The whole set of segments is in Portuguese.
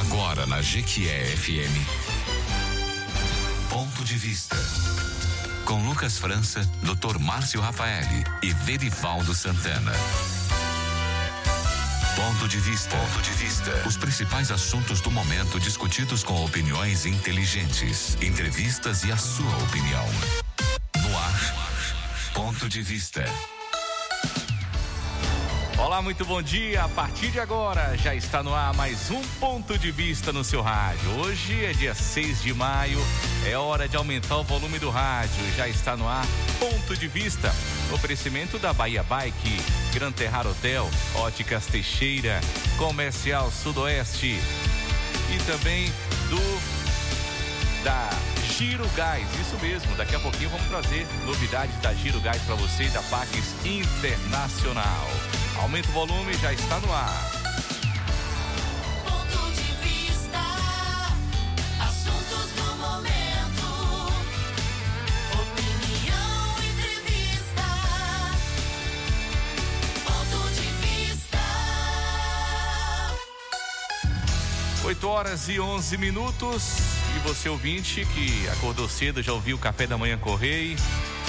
Agora na Jequié FM. Ponto de vista. Com Lucas França, Dr. Márcio Rafaeli e Verivaldo Santana. Ponto de vista. Ponto de vista. Os principais assuntos do momento discutidos com opiniões inteligentes, entrevistas e a sua opinião. No ar. Ponto de vista. Olá, muito bom dia. A partir de agora já está no ar mais um ponto de vista no seu rádio. Hoje é dia 6 de maio, é hora de aumentar o volume do rádio. Já está no ar ponto de vista. Oferecimento da Bahia Bike, Gran Terrar Hotel, Óticas Teixeira, Comercial Sudoeste e também do da Giro Gás, isso mesmo. Daqui a pouquinho vamos trazer novidades da Giro Gás para você e da Paques Internacional. Aumenta o volume, já está no ar. Ponto de vista, assuntos do momento, opinião, entrevista. Ponto de vista. 8 horas e 11 minutos. E você ouvinte que acordou cedo, já ouviu o café da manhã correr.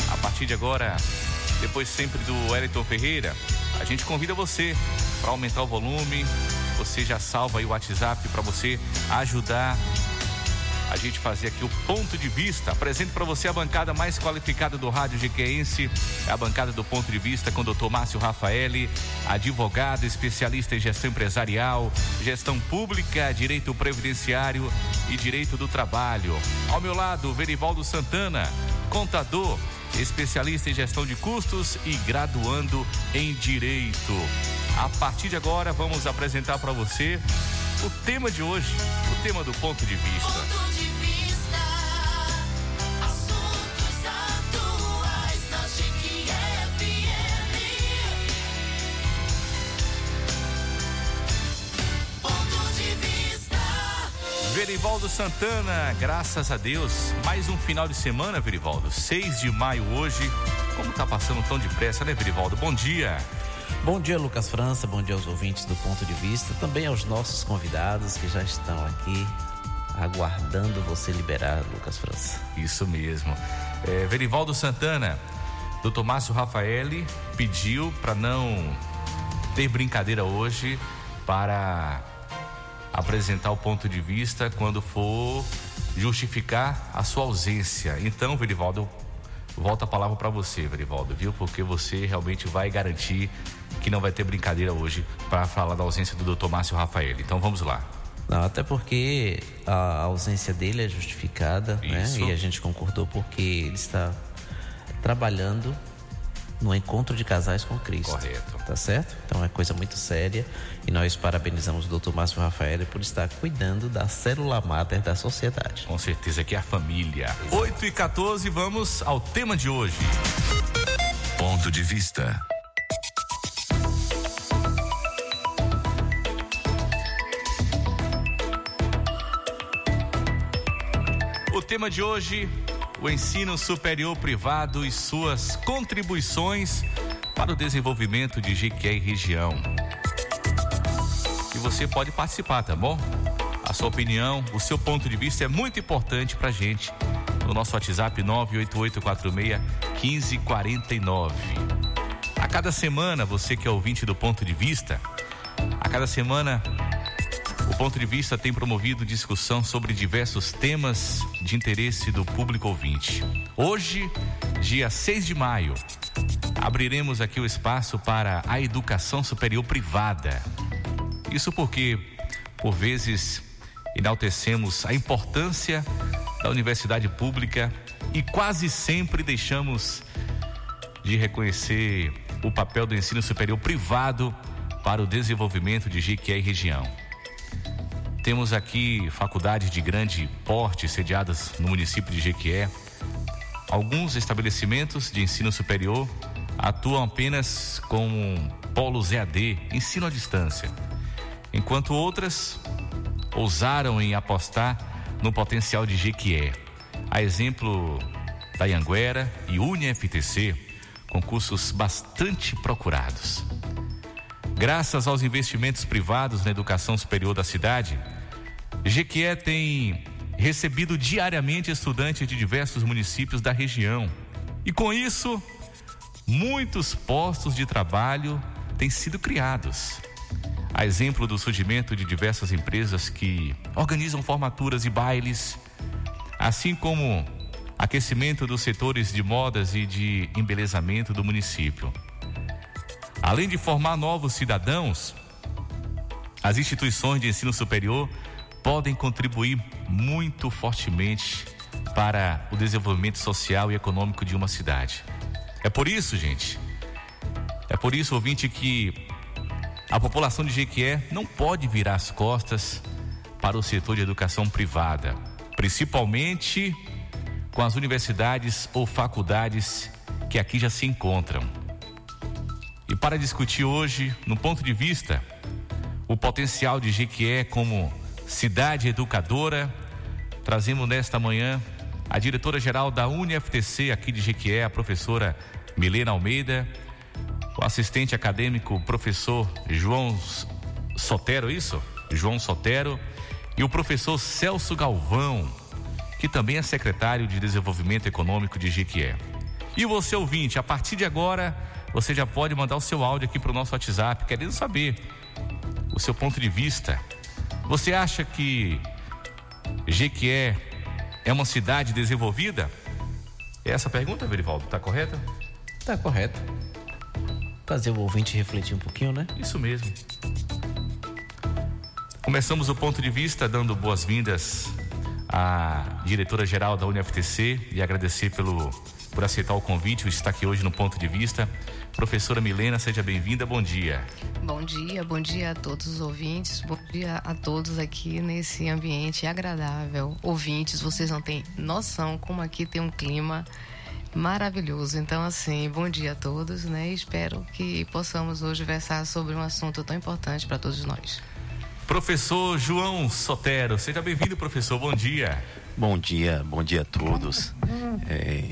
A partir de agora, depois sempre do Wellington Ferreira, a gente convida você para aumentar o volume. Você já salva aí o WhatsApp para você ajudar a gente fazer aqui o ponto de vista. Apresento para você a bancada mais qualificada do rádio Jequeense, é a bancada do ponto de vista com o doutor Márcio Rafaeli, advogado, especialista em gestão empresarial, gestão pública, direito previdenciário e direito do trabalho. Ao meu lado, Verivaldo Santana, contador, especialista em gestão de custos e graduando em direito. A partir de agora, vamos apresentar para você o tema de hoje, o tema do ponto de vista. Verivaldo Santana, graças a Deus, mais um final de semana, Verivaldo. 6 de maio hoje. Como tá passando tão depressa, né, Verivaldo? Bom dia. Bom dia, Lucas França. Bom dia aos ouvintes do Ponto de Vista. Também aos nossos convidados que já estão aqui aguardando você liberar, Lucas França. Isso mesmo. É, Verivaldo Santana, doutor Márcio Rafaeli pediu para não ter brincadeira hoje para apresentar o ponto de vista quando for justificar a sua ausência. Então, Verivaldo, volta a palavra para você, Verivaldo, viu? Porque você realmente vai garantir que não vai ter brincadeira hoje para falar da ausência do doutor Márcio Rafaeli. Então, vamos lá. Não, até porque a ausência dele é justificada, Isso. né? E a gente concordou porque ele está trabalhando no encontro de casais com Cristo. Correto. Tá certo? Então é coisa muito séria e nós parabenizamos o doutor Márcio Rafael por estar cuidando da célula máter da sociedade. Com certeza que é a família. 8 e 14, vamos ao tema de hoje. Ponto de vista. O tema de hoje, o ensino superior privado e suas contribuições para o desenvolvimento de Jequié e região. E você pode participar, tá bom? A sua opinião, o seu ponto de vista é muito importante pra gente. No nosso WhatsApp 988461549. A cada semana, você que é ouvinte do ponto de vista, a cada semana o ponto de vista tem promovido discussão sobre diversos temas de interesse do público ouvinte. Hoje, dia 6 de maio, abriremos aqui o espaço para a educação superior privada. Isso porque, por vezes, enaltecemos a importância da universidade pública e quase sempre deixamos de reconhecer o papel do ensino superior privado para o desenvolvimento de Jequié e região. Temos aqui faculdades de grande porte sediadas no município de Jequié. Alguns estabelecimentos de ensino superior atuam apenas com polos EAD, ensino à distância, enquanto outras ousaram em apostar no potencial de Jequié. A exemplo da Anguera e UniFTC, concursos bastante procurados. Graças aos investimentos privados na educação superior da cidade, Jequié tem recebido diariamente estudantes de diversos municípios da região. E com isso, muitos postos de trabalho têm sido criados. A exemplo do surgimento de diversas empresas que organizam formaturas e bailes, assim como aquecimento dos setores de modas e de embelezamento do município. Além de formar novos cidadãos, as instituições de ensino superior podem contribuir muito fortemente para o desenvolvimento social e econômico de uma cidade. É por isso, gente, é por isso, ouvinte, que a população de Jequié não pode virar as costas para o setor de educação privada, principalmente com as universidades ou faculdades que aqui já se encontram. E para discutir hoje, no ponto de vista, o potencial de Jequié como cidade educadora, trazemos nesta manhã a diretora-geral da UniFTC aqui de Jequié, a professora Milena Almeida, o assistente acadêmico professor João Sotero, isso? João Sotero, e o professor Celso Galvão, que também é secretário de Desenvolvimento Econômico de Jequié. E você ouvinte, a partir de agora, você já pode mandar o seu áudio aqui para o nosso WhatsApp, querendo saber o seu ponto de vista. Você acha que Jequié é uma cidade desenvolvida? É essa pergunta, Verivaldo, está correta? Tá correto. Fazer o ouvinte refletir um pouquinho, né? Isso mesmo. Começamos o ponto de vista dando boas-vindas à diretora-geral da UniFTC e agradecer pelo, por aceitar o convite, o estar aqui hoje no ponto de vista. Professora Milena, seja bem-vinda, bom dia. Bom dia, bom dia a todos os ouvintes, bom dia a todos aqui nesse ambiente agradável. Ouvintes, vocês não têm noção como aqui tem um clima maravilhoso. Então, assim, bom dia a todos, né? Espero que possamos hoje versar sobre um assunto tão importante para todos nós. Professor João Sotero, seja bem-vindo, professor, bom dia. Bom dia, bom dia a todos. É,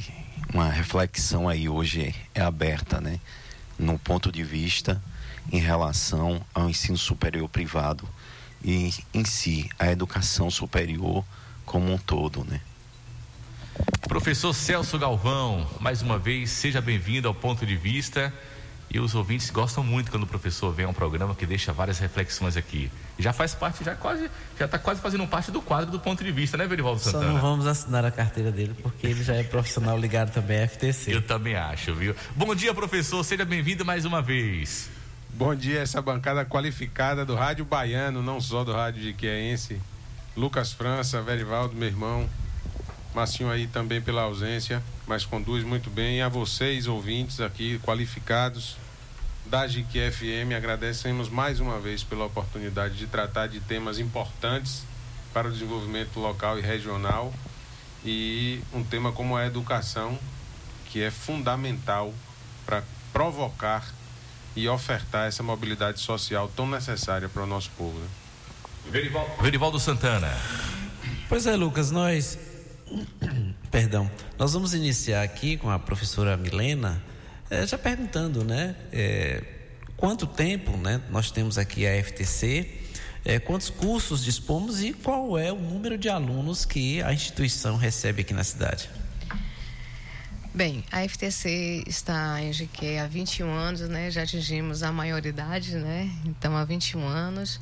uma reflexão aí hoje é aberta, né? No ponto de vista em relação ao ensino superior privado e em si a educação superior como um todo, né? Professor Celso Galvão, mais uma vez, seja bem-vindo ao ponto de vista. E os ouvintes gostam muito quando o professor vem a um programa que deixa várias reflexões aqui. Já faz parte, já quase, já está quase fazendo parte do quadro do ponto de vista, né, Verivaldo Só Santana? não vamos assinar a carteira dele porque ele já é profissional ligado também à FTC. Eu também acho, viu? Bom dia, professor, seja bem-vindo mais uma vez. Bom dia, essa bancada qualificada do Rádio Baiano, não só do Rádio de Quiense. Lucas França, Verivaldo, meu irmão. Massinho aí também pela ausência, mas conduz muito bem. E a vocês, ouvintes aqui qualificados da GQ FM, agradecemos mais uma vez pela oportunidade de tratar de temas importantes para o desenvolvimento local e regional. E um tema como a educação, que é fundamental para provocar e ofertar essa mobilidade social tão necessária para o nosso povo. Né? Verivaldo Santana. Pois é, Lucas, nós. Perdão. Nós vamos iniciar aqui com a professora Milena, eh, já perguntando, né? eh, quanto tempo né, nós temos aqui a FTC, eh, quantos cursos dispomos e qual é o número de alunos que a instituição recebe aqui na cidade? Bem, a FTC está em GQ há 21 anos, né? Já atingimos a maioridade, né? Então, há 21 anos.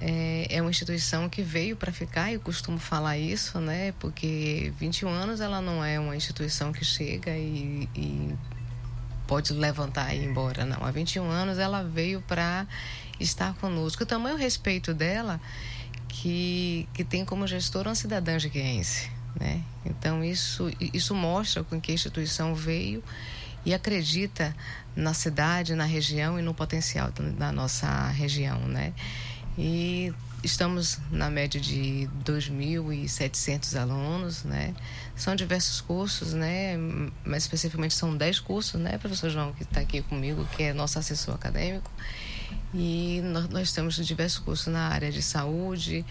É, é uma instituição que veio para ficar, eu costumo falar isso, né? Porque 21 anos ela não é uma instituição que chega e, e pode levantar e ir embora, não. Há 21 anos ela veio para estar conosco. O tamanho respeito dela que, que tem como gestora uma cidadã jequiense, né? Então isso, isso mostra com que a instituição veio e acredita na cidade, na região e no potencial da nossa região, né? E estamos na média de 2.700 alunos, né? São diversos cursos, né? Mas especificamente são 10 cursos, né, professor João, que está aqui comigo, que é nosso assessor acadêmico. E nós, nós temos diversos cursos na área de saúde,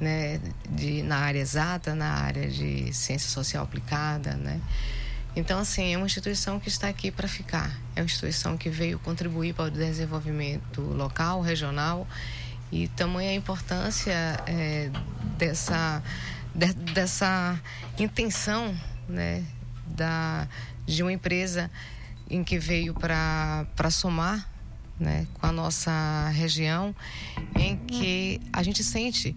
né, de, na área exata, na área de ciência social aplicada, né? Então, assim, é uma instituição que está aqui para ficar. É uma instituição que veio contribuir para o desenvolvimento local, regional e tamanha a importância é, dessa, de- dessa intenção né, da, de uma empresa em que veio para somar né, com a nossa região, em que a gente sente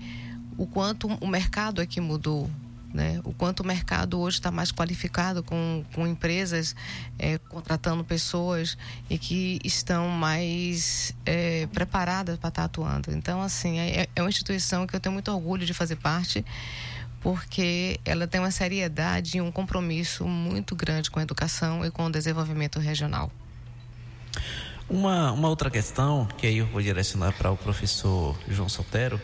o quanto o mercado aqui mudou. Né? O quanto o mercado hoje está mais qualificado com, com empresas eh, contratando pessoas e que estão mais eh, preparadas para estar atuando. Então, assim, é, é uma instituição que eu tenho muito orgulho de fazer parte, porque ela tem uma seriedade e um compromisso muito grande com a educação e com o desenvolvimento regional. Uma, uma outra questão, que aí eu vou direcionar para o professor João Sotero,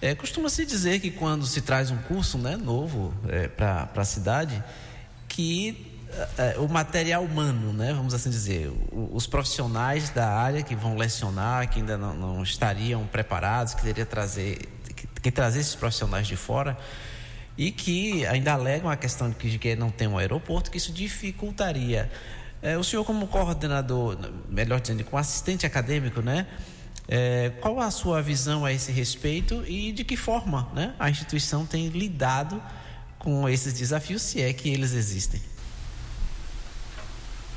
é, costuma-se dizer que quando se traz um curso né, novo é, para a cidade, que é, o material humano, né, vamos assim dizer, o- os profissionais da área que vão lecionar, que ainda não, não estariam preparados, que teria trazer, que, que trazer esses profissionais de fora, e que ainda alegam a questão de que, de que não tem um aeroporto, que isso dificultaria. É, o senhor, como coordenador, melhor dizendo, como assistente acadêmico, né? É, qual a sua visão a esse respeito e de que forma né, a instituição tem lidado com esses desafios, se é que eles existem?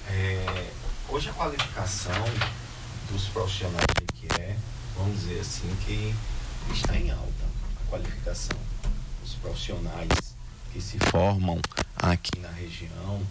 É, hoje a qualificação dos profissionais que é, vamos dizer assim, que está em alta a qualificação. Os profissionais que se formam aqui na região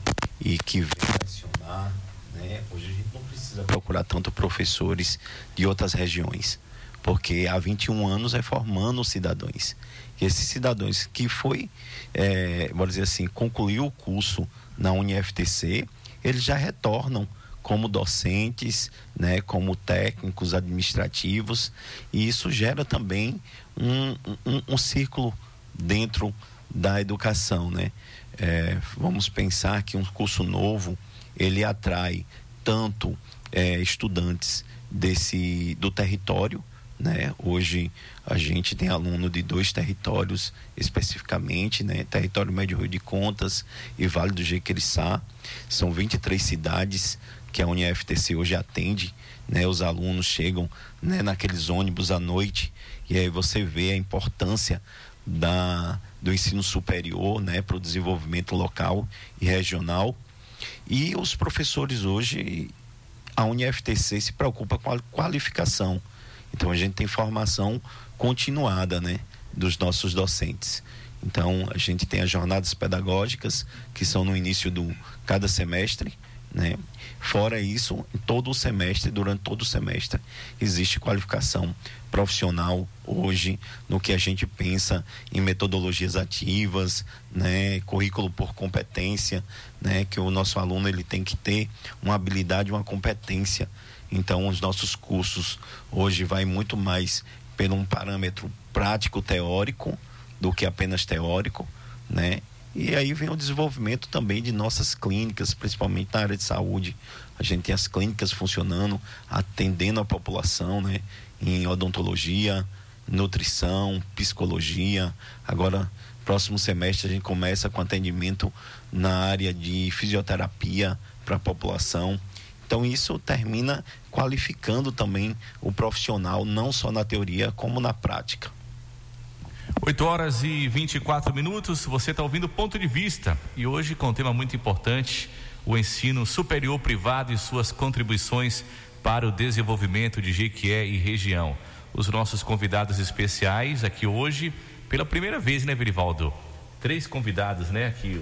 e que vêm lecionar, né? Hoje a gente não precisa procurar tanto professores de outras regiões, porque há 21 anos é formando cidadãos. E esses cidadãos que foi, é, vamos dizer assim, concluiu o curso na UniFTC, eles já retornam como docentes, né, como técnicos administrativos, e isso gera também um, um, um círculo dentro da educação, né? É, vamos pensar que um curso novo ele atrai tanto é, estudantes desse do território, né? Hoje a gente tem aluno de dois territórios especificamente, né? Território Médio Rio de Contas e Vale do Jequeriçá. São 23 cidades que a UniFTC hoje atende, né? Os alunos chegam, né, naqueles ônibus à noite e aí você vê a importância da do ensino superior, né, para o desenvolvimento local e regional. E os professores hoje, a UniFTC se preocupa com a qualificação. Então a gente tem formação continuada, né, dos nossos docentes. Então a gente tem as jornadas pedagógicas que são no início do cada semestre, né? Fora isso, em todo o semestre, durante todo o semestre, existe qualificação profissional hoje no que a gente pensa em metodologias ativas, né, currículo por competência, né, que o nosso aluno ele tem que ter uma habilidade, uma competência. Então, os nossos cursos hoje vai muito mais por um parâmetro prático teórico do que apenas teórico, né? E aí vem o desenvolvimento também de nossas clínicas, principalmente na área de saúde. A gente tem as clínicas funcionando, atendendo a população, né? Em odontologia, nutrição, psicologia. Agora, próximo semestre, a gente começa com atendimento na área de fisioterapia para a população. Então, isso termina qualificando também o profissional, não só na teoria, como na prática. 8 horas e 24 minutos, você está ouvindo Ponto de Vista e hoje com um tema muito importante: o ensino superior privado e suas contribuições para o desenvolvimento de Jequié e região. Os nossos convidados especiais aqui hoje, pela primeira vez, né, Verivaldo? Três convidados, né? Que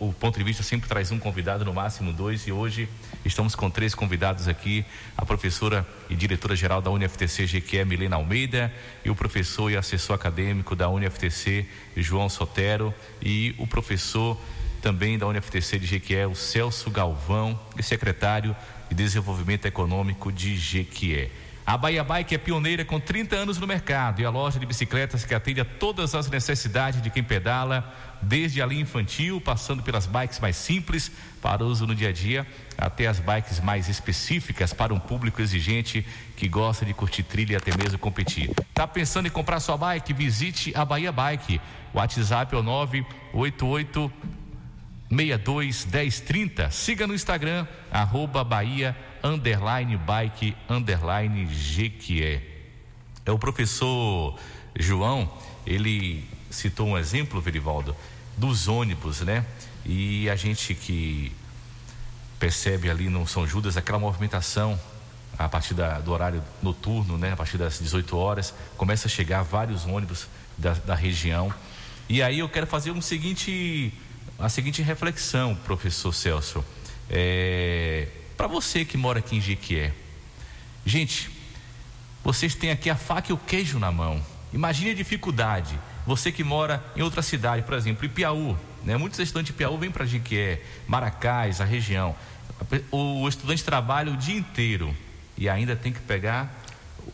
o, o ponto de vista sempre traz um convidado, no máximo dois, e hoje estamos com três convidados aqui: a professora e diretora-geral da UniFTC Jequié, Milena Almeida, e o professor e assessor acadêmico da UniFTC, João Sotero, e o professor também da UniFTC de Jequié, o Celso Galvão, e secretário de Desenvolvimento Econômico de Jequié. A Bahia Bike é pioneira com 30 anos no mercado e a loja de bicicletas que atende a todas as necessidades de quem pedala, desde a linha infantil, passando pelas bikes mais simples para uso no dia a dia, até as bikes mais específicas para um público exigente que gosta de curtir trilha e até mesmo competir. Tá pensando em comprar sua bike? Visite a Bahia Bike. WhatsApp é o 988 62 1030. Siga no Instagram, arroba Bahia, underline bike, underline Jequié. É o professor João, ele citou um exemplo, Verivaldo, dos ônibus, né? E a gente que percebe ali no São Judas aquela movimentação a partir da, do horário noturno, né? A partir das 18 horas, começa a chegar vários ônibus da, da região. E aí eu quero fazer um seguinte, a seguinte reflexão, professor Celso. É, Para você que mora aqui em Jequié, gente, vocês têm aqui a faca e o queijo na mão. Imagine a dificuldade. Você que mora em outra cidade, por exemplo, em Piauí, né? Muitos estudantes de Piauí vêm para Jequié, Maracás, a região. O estudante trabalha o dia inteiro e ainda tem que pegar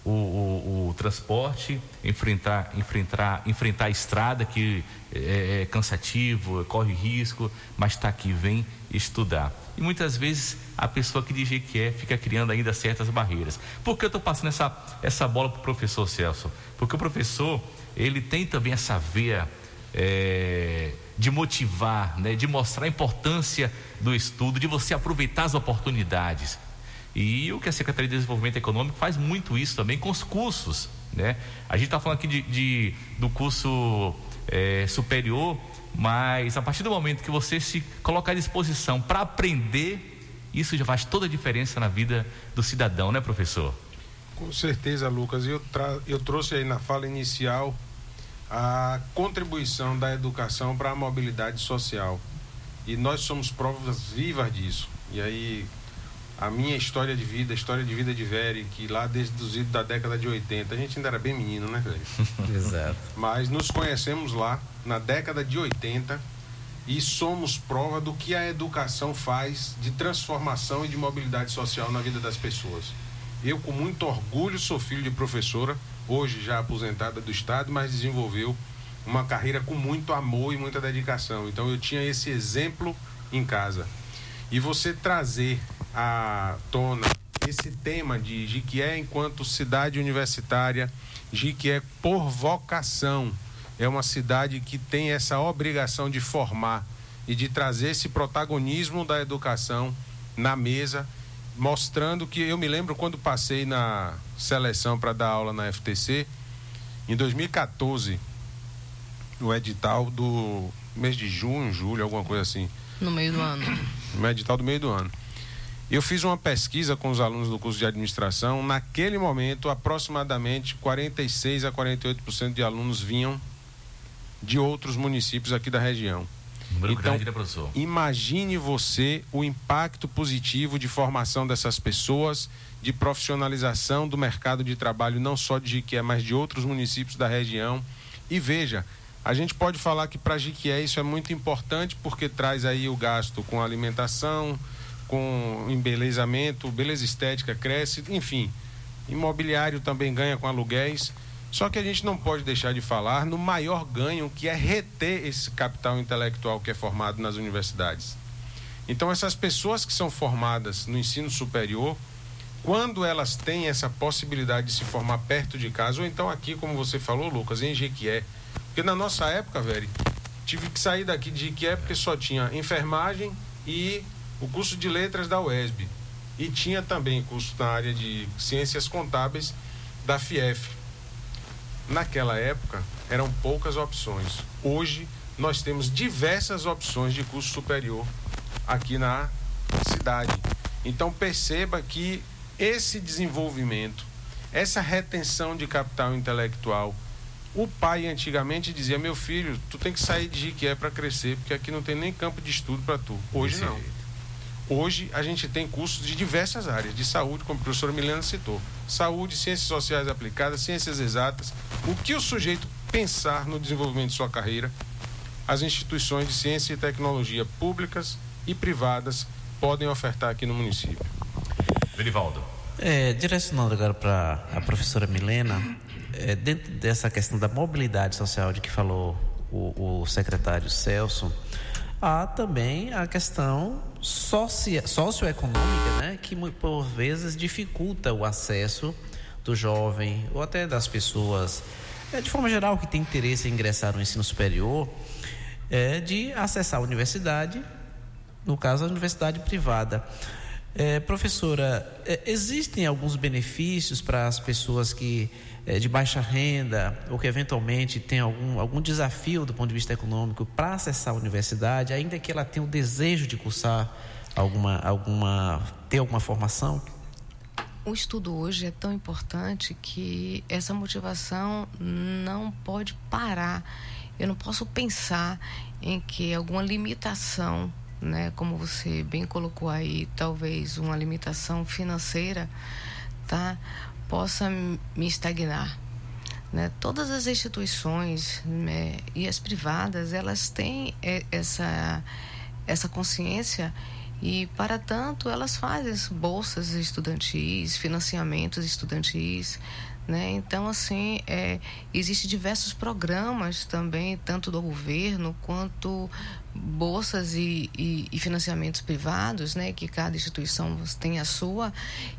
o, o, o transporte, enfrentar, enfrentar, enfrentar a estrada que é, é cansativo, corre risco, mas está aqui, vem estudar. E muitas vezes a pessoa que diz que é fica criando ainda certas barreiras. Por que eu estou passando essa, essa bola para o professor Celso? Porque o professor, ele tem também essa veia é, de motivar, né, de mostrar a importância do estudo, de você aproveitar as oportunidades. E o que a Secretaria de Desenvolvimento Econômico faz muito isso também com os cursos. Né? A gente está falando aqui de, de do curso é, superior, mas a partir do momento que você se coloca à disposição para aprender, isso já faz toda a diferença na vida do cidadão, né, professor? Com certeza, Lucas. Eu, tra... eu trouxe aí na fala inicial a contribuição da educação para a mobilidade social. E nós somos provas vivas disso. E aí, a minha história de vida, a história de vida de Vere, que lá desde os idos da década de 80, a gente ainda era bem menino, né, Vere? Exato. Mas nos conhecemos lá, na década de 80, e somos prova do que a educação faz de transformação e de mobilidade social na vida das pessoas. Eu, com muito orgulho, sou filho de professora, hoje já aposentada do Estado, mas desenvolveu uma carreira com muito amor e muita dedicação. Então eu tinha esse exemplo em casa. E você trazer à tona esse tema de Jiquié enquanto cidade universitária, Jiquié por vocação, é uma cidade que tem essa obrigação de formar e de trazer esse protagonismo da educação na mesa, mostrando que eu me lembro quando passei na seleção para dar aula na FTC, em 2014, no edital do mês de junho, julho, alguma coisa assim. No meio do ano. No edital do meio do ano. Eu fiz uma pesquisa com os alunos do curso de administração. Naquele momento, aproximadamente 46 a 48% de alunos vinham de outros municípios aqui da região. Número Então, grande, né, professor? Imagine você o impacto positivo de formação dessas pessoas, de profissionalização do mercado de trabalho, não só de Jiquié, mas de outros municípios da região. E veja, a gente pode falar que para Jiquié isso é muito importante porque traz aí o gasto com alimentação, com embelezamento, beleza estética cresce, enfim. Imobiliário também ganha com aluguéis. Só que a gente não pode deixar de falar no maior ganho que é reter esse capital intelectual que é formado nas universidades. Então, essas pessoas que são formadas no ensino superior, quando elas têm essa possibilidade de se formar perto de casa, ou então aqui, como você falou, Lucas, em Jequié. Porque na nossa época, velho, tive que sair daqui de Jequié porque só tinha enfermagem e o curso de letras da UESB. E tinha também curso na área de ciências contábeis da FIEF. Naquela época, eram poucas opções. Hoje, nós temos diversas opções de curso superior aqui na cidade. Então, perceba que esse desenvolvimento, essa retenção de capital intelectual, o pai antigamente dizia: Meu filho, tu tem que sair de Jiquié para crescer, porque aqui não tem nem campo de estudo para tu. Hoje Desse não. jeito. Hoje a gente tem cursos de diversas áreas, de saúde, como a professora Milena citou. Saúde, ciências sociais aplicadas, ciências exatas. O que o sujeito pensar no desenvolvimento de sua carreira, as instituições de ciência e tecnologia públicas e privadas podem ofertar aqui no município. Verivaldo. É, direcionando agora para a professora Milena, é, dentro dessa questão da mobilidade social de que falou o, o secretário Celso, há também a questão socia, socioeconômica, né, que por vezes dificulta o acesso do jovem ou até das pessoas, é, de forma geral, que tem interesse em ingressar no ensino superior, é, de acessar a universidade no caso, a universidade privada. É, professora, é, existem alguns benefícios para as pessoas que eh, de baixa renda ou que eventualmente tem algum, algum desafio do ponto de vista econômico para acessar a universidade, ainda que ela tenha o desejo de cursar alguma, alguma ter alguma formação? O estudo hoje é tão importante que essa motivação não pode parar. Eu não posso pensar em que alguma limitação, né, como você bem colocou aí, talvez uma limitação financeira, tá, possa me estagnar. Né? Todas as instituições né, e as privadas, elas têm eh, essa, essa consciência e, para tanto, elas fazem bolsas estudantis, financiamentos estudantis. Né? Então, assim, é, existem diversos programas também, tanto do governo quanto bolsas e, e, e, financiamentos privados, né? que cada instituição tem a sua,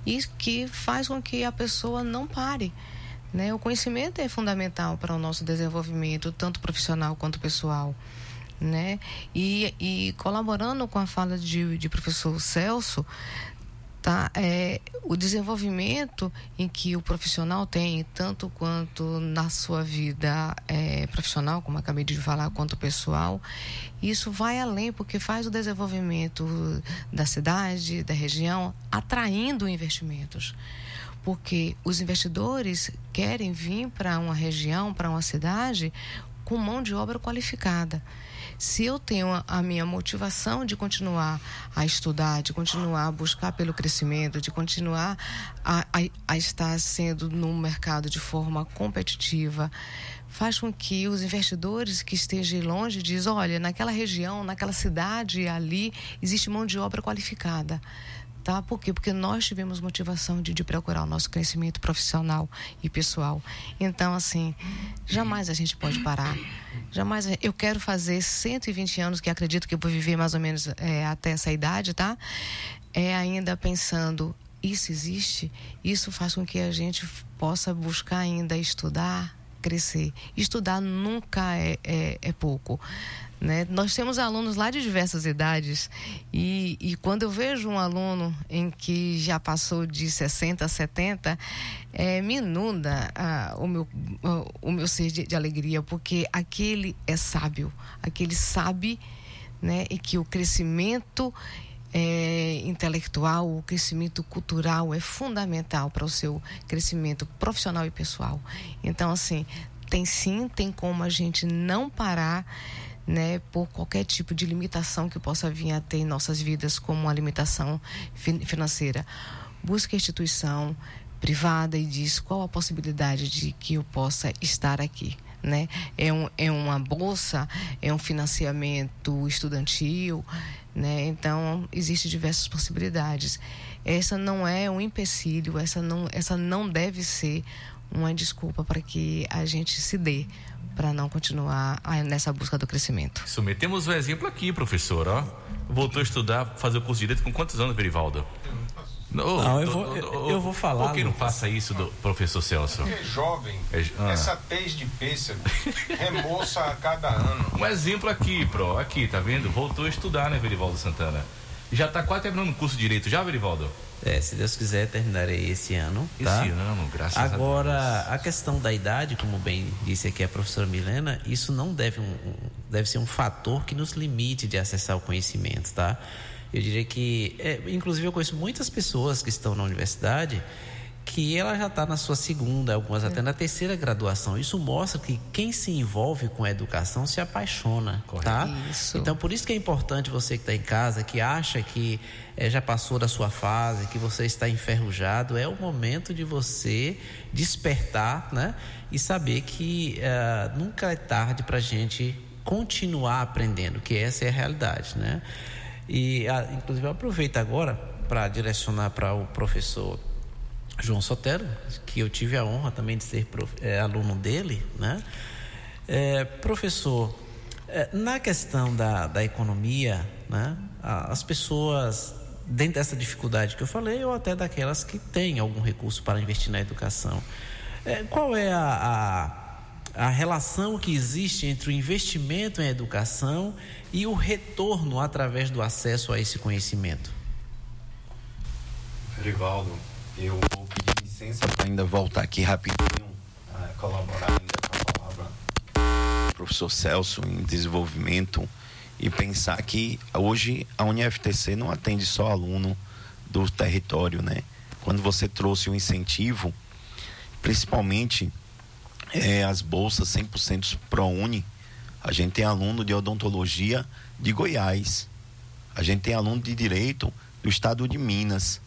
e que faz com que a pessoa não pare. Né? O conhecimento é fundamental para o nosso desenvolvimento, tanto profissional quanto pessoal né? E, e colaborando com a fala de, de professor Celso, tá? É, o desenvolvimento em que o profissional tem, tanto quanto na sua vida é, profissional, como acabei de falar, quanto pessoal, isso vai além, porque faz o desenvolvimento da cidade, da região, atraindo investimentos. Porque os investidores querem vir para uma região, para uma cidade, com mão de obra qualificada. Se eu tenho a, a minha motivação de continuar a estudar, de continuar a buscar pelo crescimento, de continuar a, a, a estar sendo no mercado de forma competitiva, faz com que os investidores que estejam longe dizem, olha, naquela região, naquela cidade ali, existe mão de obra qualificada tá? Por quê? Porque nós tivemos motivação de, de procurar o nosso crescimento profissional e pessoal. Então, assim, jamais a gente pode parar. Jamais. Eu quero fazer 120 anos, que acredito que eu vou viver mais ou menos é, até essa idade, tá? É ainda pensando, isso existe? Isso faz com que a gente possa buscar ainda estudar, crescer. Estudar nunca é, é, é pouco. Né? Nós temos alunos lá de diversas idades e, e, quando eu vejo um aluno em que já passou de 60 a 70, é, me inunda ah, o, meu, o meu ser de, de, alegria, porque aquele é sábio, aquele sabe né? e que o crescimento é, intelectual, o crescimento cultural é fundamental para o seu crescimento profissional e pessoal. Então, assim, tem sim, tem como a gente não parar né, por qualquer tipo de limitação que possa vir a ter em nossas vidas, como uma limitação financeira. Busque a instituição privada e diz qual a possibilidade de que eu possa estar aqui. Né? É, um, é uma bolsa, é um financiamento estudantil, né? então existem diversas possibilidades. Essa não é um empecilho, essa não, essa não deve ser uma desculpa para que a gente se dê para não continuar nessa busca do crescimento. Isso, metemos um exemplo aqui, professor, ó. Voltou a estudar, fazer o curso de Direito com quantos anos, Verivaldo? não, não eu, vou, eu, eu, vou falar. Por que não faça isso, do professor Celso? Porque é jovem, é, ah. essa tez de pêssego remoça a cada ano. Um exemplo aqui, pro, aqui, tá vendo? Voltou a estudar, né, Verivaldo Santana? Já está quase terminando o curso de Direito, já, Verivaldo? É, se Deus quiser, terminarei esse ano. Tá? Esse ano, graças Agora, a Deus. Agora, a questão da idade, como bem disse aqui a professora Milena, isso não deve, um, deve ser um fator que nos limite de acessar o conhecimento, tá? Eu diria que, é, inclusive, eu conheço muitas pessoas que estão na universidade que ela já está na sua segunda, algumas até na terceira graduação. Isso mostra que quem se envolve com a educação se apaixona, Correto. tá? Isso. Então, por isso que é importante você que está em casa, que acha que é, já passou da sua fase, que você está enferrujado, é o momento de você despertar, né? E saber que uh, nunca é tarde para a gente continuar aprendendo, que essa é a realidade, né? E, uh, inclusive, eu aproveito agora para direcionar para o professor João Sotero, que eu tive a honra também de ser prof, é, aluno dele, né? É, professor, é, na questão da, da economia, né? As pessoas, dentro dessa dificuldade que eu falei, ou até daquelas que têm algum recurso para investir na educação, é, qual é a, a, a relação que existe entre o investimento em educação e o retorno através do acesso a esse conhecimento? Rivaldo, eu licença para ainda voltar aqui rapidinho colaborar ainda com a palavra do professor Celso em desenvolvimento e pensar que hoje a UniFTC não atende só aluno do território, né? Quando você trouxe o incentivo, principalmente é, as bolsas 100% ProUni, a gente tem aluno de odontologia de Goiás, a gente tem aluno de direito do estado de Minas.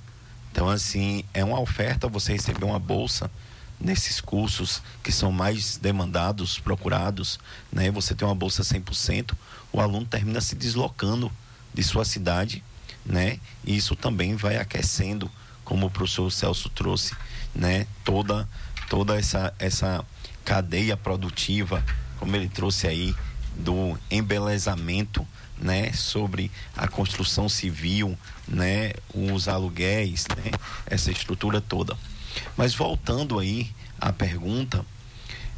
Então, assim, é uma oferta você receber uma bolsa nesses cursos que são mais demandados, procurados, né? Você tem uma bolsa 100%, o aluno termina se deslocando de sua cidade, né? E isso também vai aquecendo, como o professor Celso trouxe, né? Toda toda essa essa cadeia produtiva, como ele trouxe aí do embelezamento, né, sobre a construção civil, né, os aluguéis, né, essa estrutura toda. Mas voltando aí à pergunta,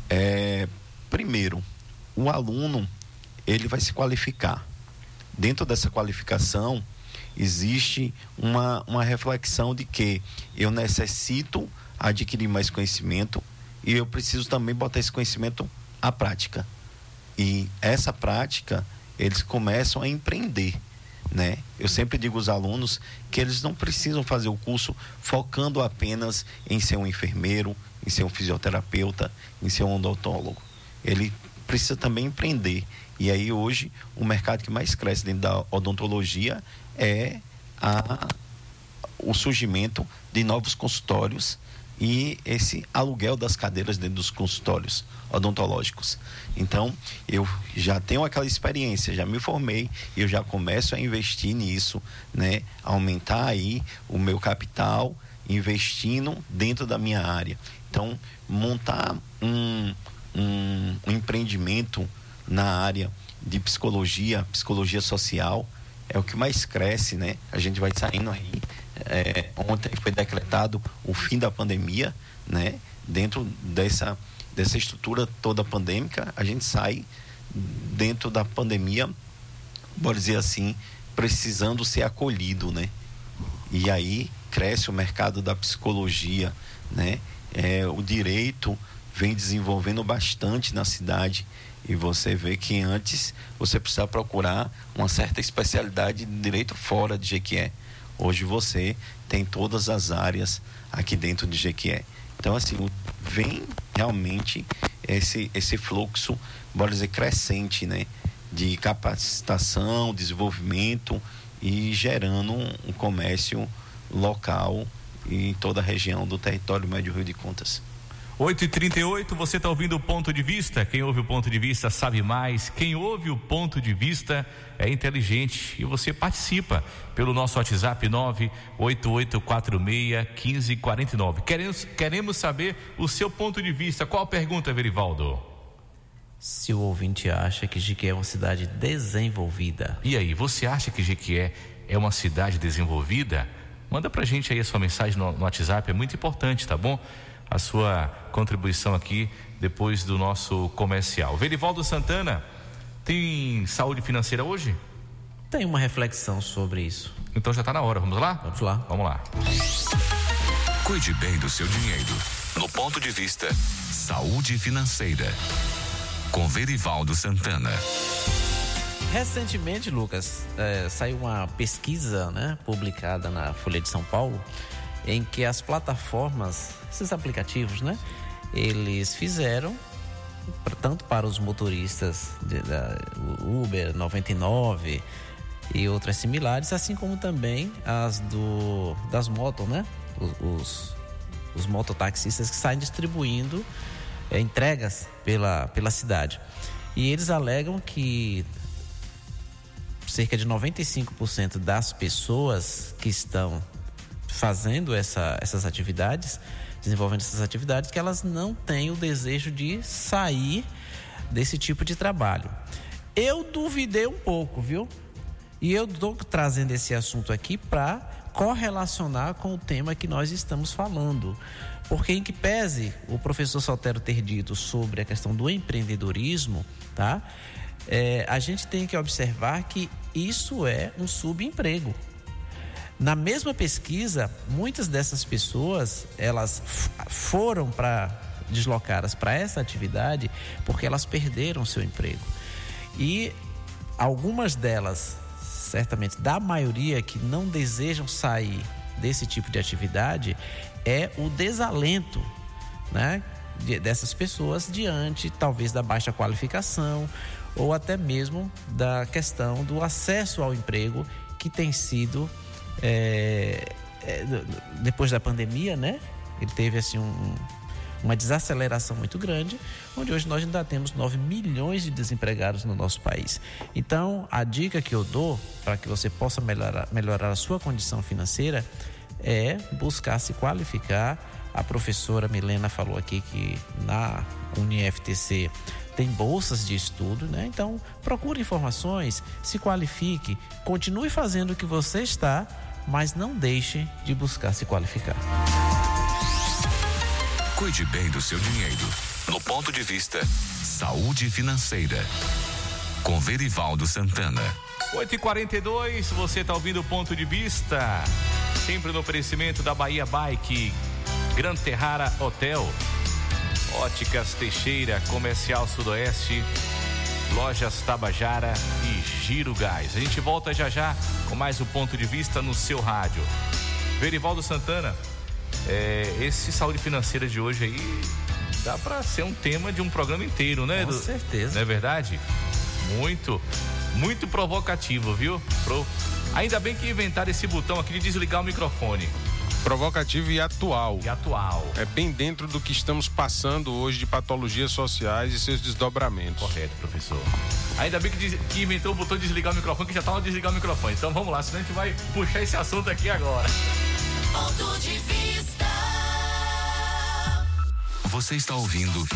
é, primeiro, o aluno ele vai se qualificar. Dentro dessa qualificação existe uma, uma reflexão de que eu necessito adquirir mais conhecimento e eu preciso também botar esse conhecimento à prática. E essa prática eles começam a empreender. Né? Eu sempre digo aos alunos que eles não precisam fazer o curso focando apenas em ser um enfermeiro, em ser um fisioterapeuta, em ser um odontólogo. Ele precisa também empreender. E aí hoje o mercado que mais cresce dentro da odontologia é a, o surgimento de novos consultórios e esse aluguel das cadeiras dentro dos consultórios odontológicos. Então, eu já tenho aquela experiência, já me formei, eu já começo a investir nisso, né? Aumentar aí o meu capital investindo dentro da minha área. Então, montar um, um, um empreendimento na área de psicologia, psicologia social, é o que mais cresce, né? A gente vai saindo aí. É, ontem foi decretado o fim da pandemia, né? Dentro dessa, dessa estrutura toda pandêmica, a gente sai dentro da pandemia, bora dizer assim, precisando ser acolhido, né? E aí cresce o mercado da psicologia, né? É, o direito vem desenvolvendo bastante na cidade e você vê que antes você precisava procurar uma certa especialidade de direito fora de Jequié. Hoje você tem todas as áreas aqui dentro de Jequié. Então, assim, vem realmente esse, esse fluxo, bora dizer, crescente, né? De capacitação, desenvolvimento e gerando um, comércio local em toda a região do território médio Rio de Contas. 8 e 38 você está ouvindo o ponto de vista? Quem ouve o ponto de vista sabe mais. Quem ouve o ponto de vista é inteligente e você participa pelo nosso WhatsApp 988461549. Queremos, queremos saber o seu ponto de vista. Qual a pergunta, Verivaldo? Se o ouvinte acha que Jequié é uma cidade desenvolvida. E aí, você acha que Jequié é uma cidade desenvolvida? Manda pra gente aí a sua mensagem no, no WhatsApp, é muito importante, tá bom? A sua contribuição aqui depois do nosso comercial. Verivaldo Santana, tem saúde financeira hoje? Tem uma reflexão sobre isso. Então já está na hora, vamos lá? Vamos lá. Vamos lá. Cuide bem do seu dinheiro. No ponto de vista Saúde Financeira. Com Verivaldo Santana. Recentemente, Lucas, eh, saiu uma pesquisa né, publicada na Folha de São Paulo em que as plataformas, esses aplicativos, né, eles fizeram tanto para os motoristas de, da Uber 99 e outras similares, assim como também as do das motos, né, os, os, os mototaxistas que saem distribuindo é, entregas pela, pela cidade. E eles alegam que cerca de 95% das pessoas que estão fazendo essa, essas atividades, desenvolvendo essas atividades, que elas não têm o desejo de sair desse tipo de trabalho. Eu duvidei um pouco, viu? E eu estou trazendo esse assunto aqui para correlacionar com o tema que nós estamos falando. Porque em que pese o professor Saltero ter dito sobre a questão do empreendedorismo, tá? É, a gente tem que observar que isso é um subemprego. Na mesma pesquisa, muitas dessas pessoas, elas foram para deslocadas para essa atividade porque elas perderam seu emprego. E algumas delas, certamente da maioria que não desejam sair desse tipo de atividade, é o desalento, né? de- dessas pessoas diante talvez da baixa qualificação ou até mesmo da questão do acesso ao emprego que tem sido é, é, depois da pandemia, né? Ele teve assim um, uma desaceleração muito grande, onde hoje nós ainda temos 9 milhões de desempregados no nosso país. Então, a dica que eu dou para que você possa melhorar, melhorar a sua condição financeira é buscar se qualificar. A professora Milena falou aqui que na UniFTC tem bolsas de estudo, né? Então, procure informações, se qualifique, continue fazendo o que você está, mas não deixe de buscar se qualificar. Cuide bem do seu dinheiro. No ponto de vista Saúde Financeira. Com Verivaldo Santana. 8h42, você está ouvindo o ponto de vista. Sempre no oferecimento da Bahia Bike, Gran Terrara Hotel, Óticas Teixeira, Comercial Sudoeste, Lojas Tabajara e Giro Gás. A gente volta já já com mais o ponto de vista no seu rádio. Verivaldo Santana, é, esse saúde financeira de hoje aí dá para ser um tema de um programa inteiro, né? Com certeza. Não é verdade? Muito, muito provocativo, viu? Pro... Ainda bem que inventaram esse botão aqui de desligar o microfone. Provocativo e atual. E atual. É bem dentro do que estamos passando hoje de patologias sociais e seus desdobramentos. Correto, professor. Ainda bem que, diz- que inventou o botão de desligar o microfone, que já tava desligar o microfone. Então vamos lá, senão a gente vai puxar esse assunto aqui agora. Ponto de vista. Você está ouvindo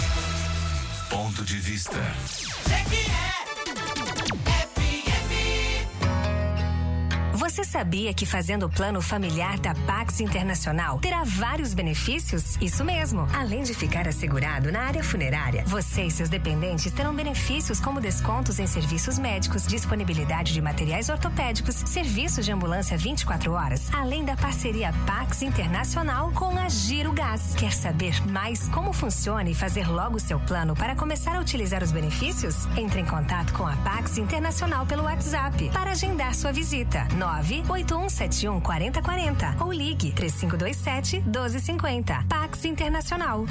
Ponto de Vista. Você sabia que fazendo o plano familiar da Pax Internacional terá vários benefícios? Isso mesmo. Além de ficar assegurado na área funerária, você e seus dependentes terão benefícios como descontos em serviços médicos, disponibilidade de materiais ortopédicos, serviços de ambulância 24 horas, além da parceria Pax Internacional com a Giro Gás. Quer saber mais como funciona e fazer logo seu plano para começar a utilizar os benefícios? Entre em contato com a Pax Internacional pelo WhatsApp para agendar sua visita. 98171 4040 ou ligue 3527 1250. Pax Internacional.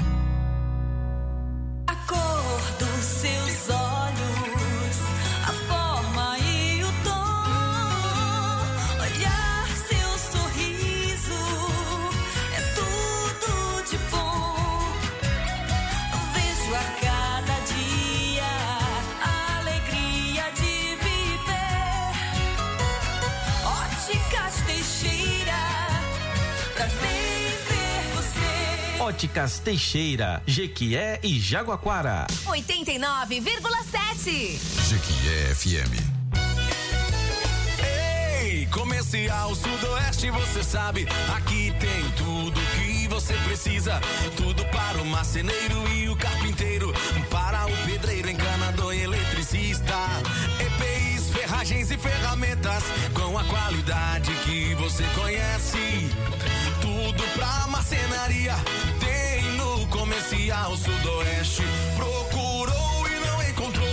A cor dos seus Óticas Teixeira, Jequié e Jaguaquara. 89,7. Jequié FM. Ei, Comercial Sudoeste, você sabe, aqui tem tudo que você precisa. Tudo para o marceneiro e o carpinteiro, para o pedreiro, encanador e eletricista. EPIs, ferragens e ferramentas com a qualidade que você conhece. Tudo pra marcenaria Comercial Sudoeste. Procurou e não encontrou.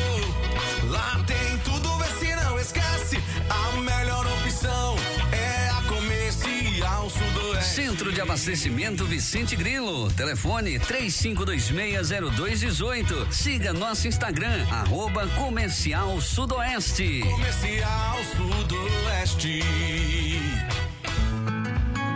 Lá tem tudo, vê se não esquece. A melhor opção é a Comercial Sudoeste. Centro de Abastecimento Vicente Grilo. Telefone 35260218. Siga nosso Instagram, arroba Comercial Sudoeste. Comercial Sudoeste.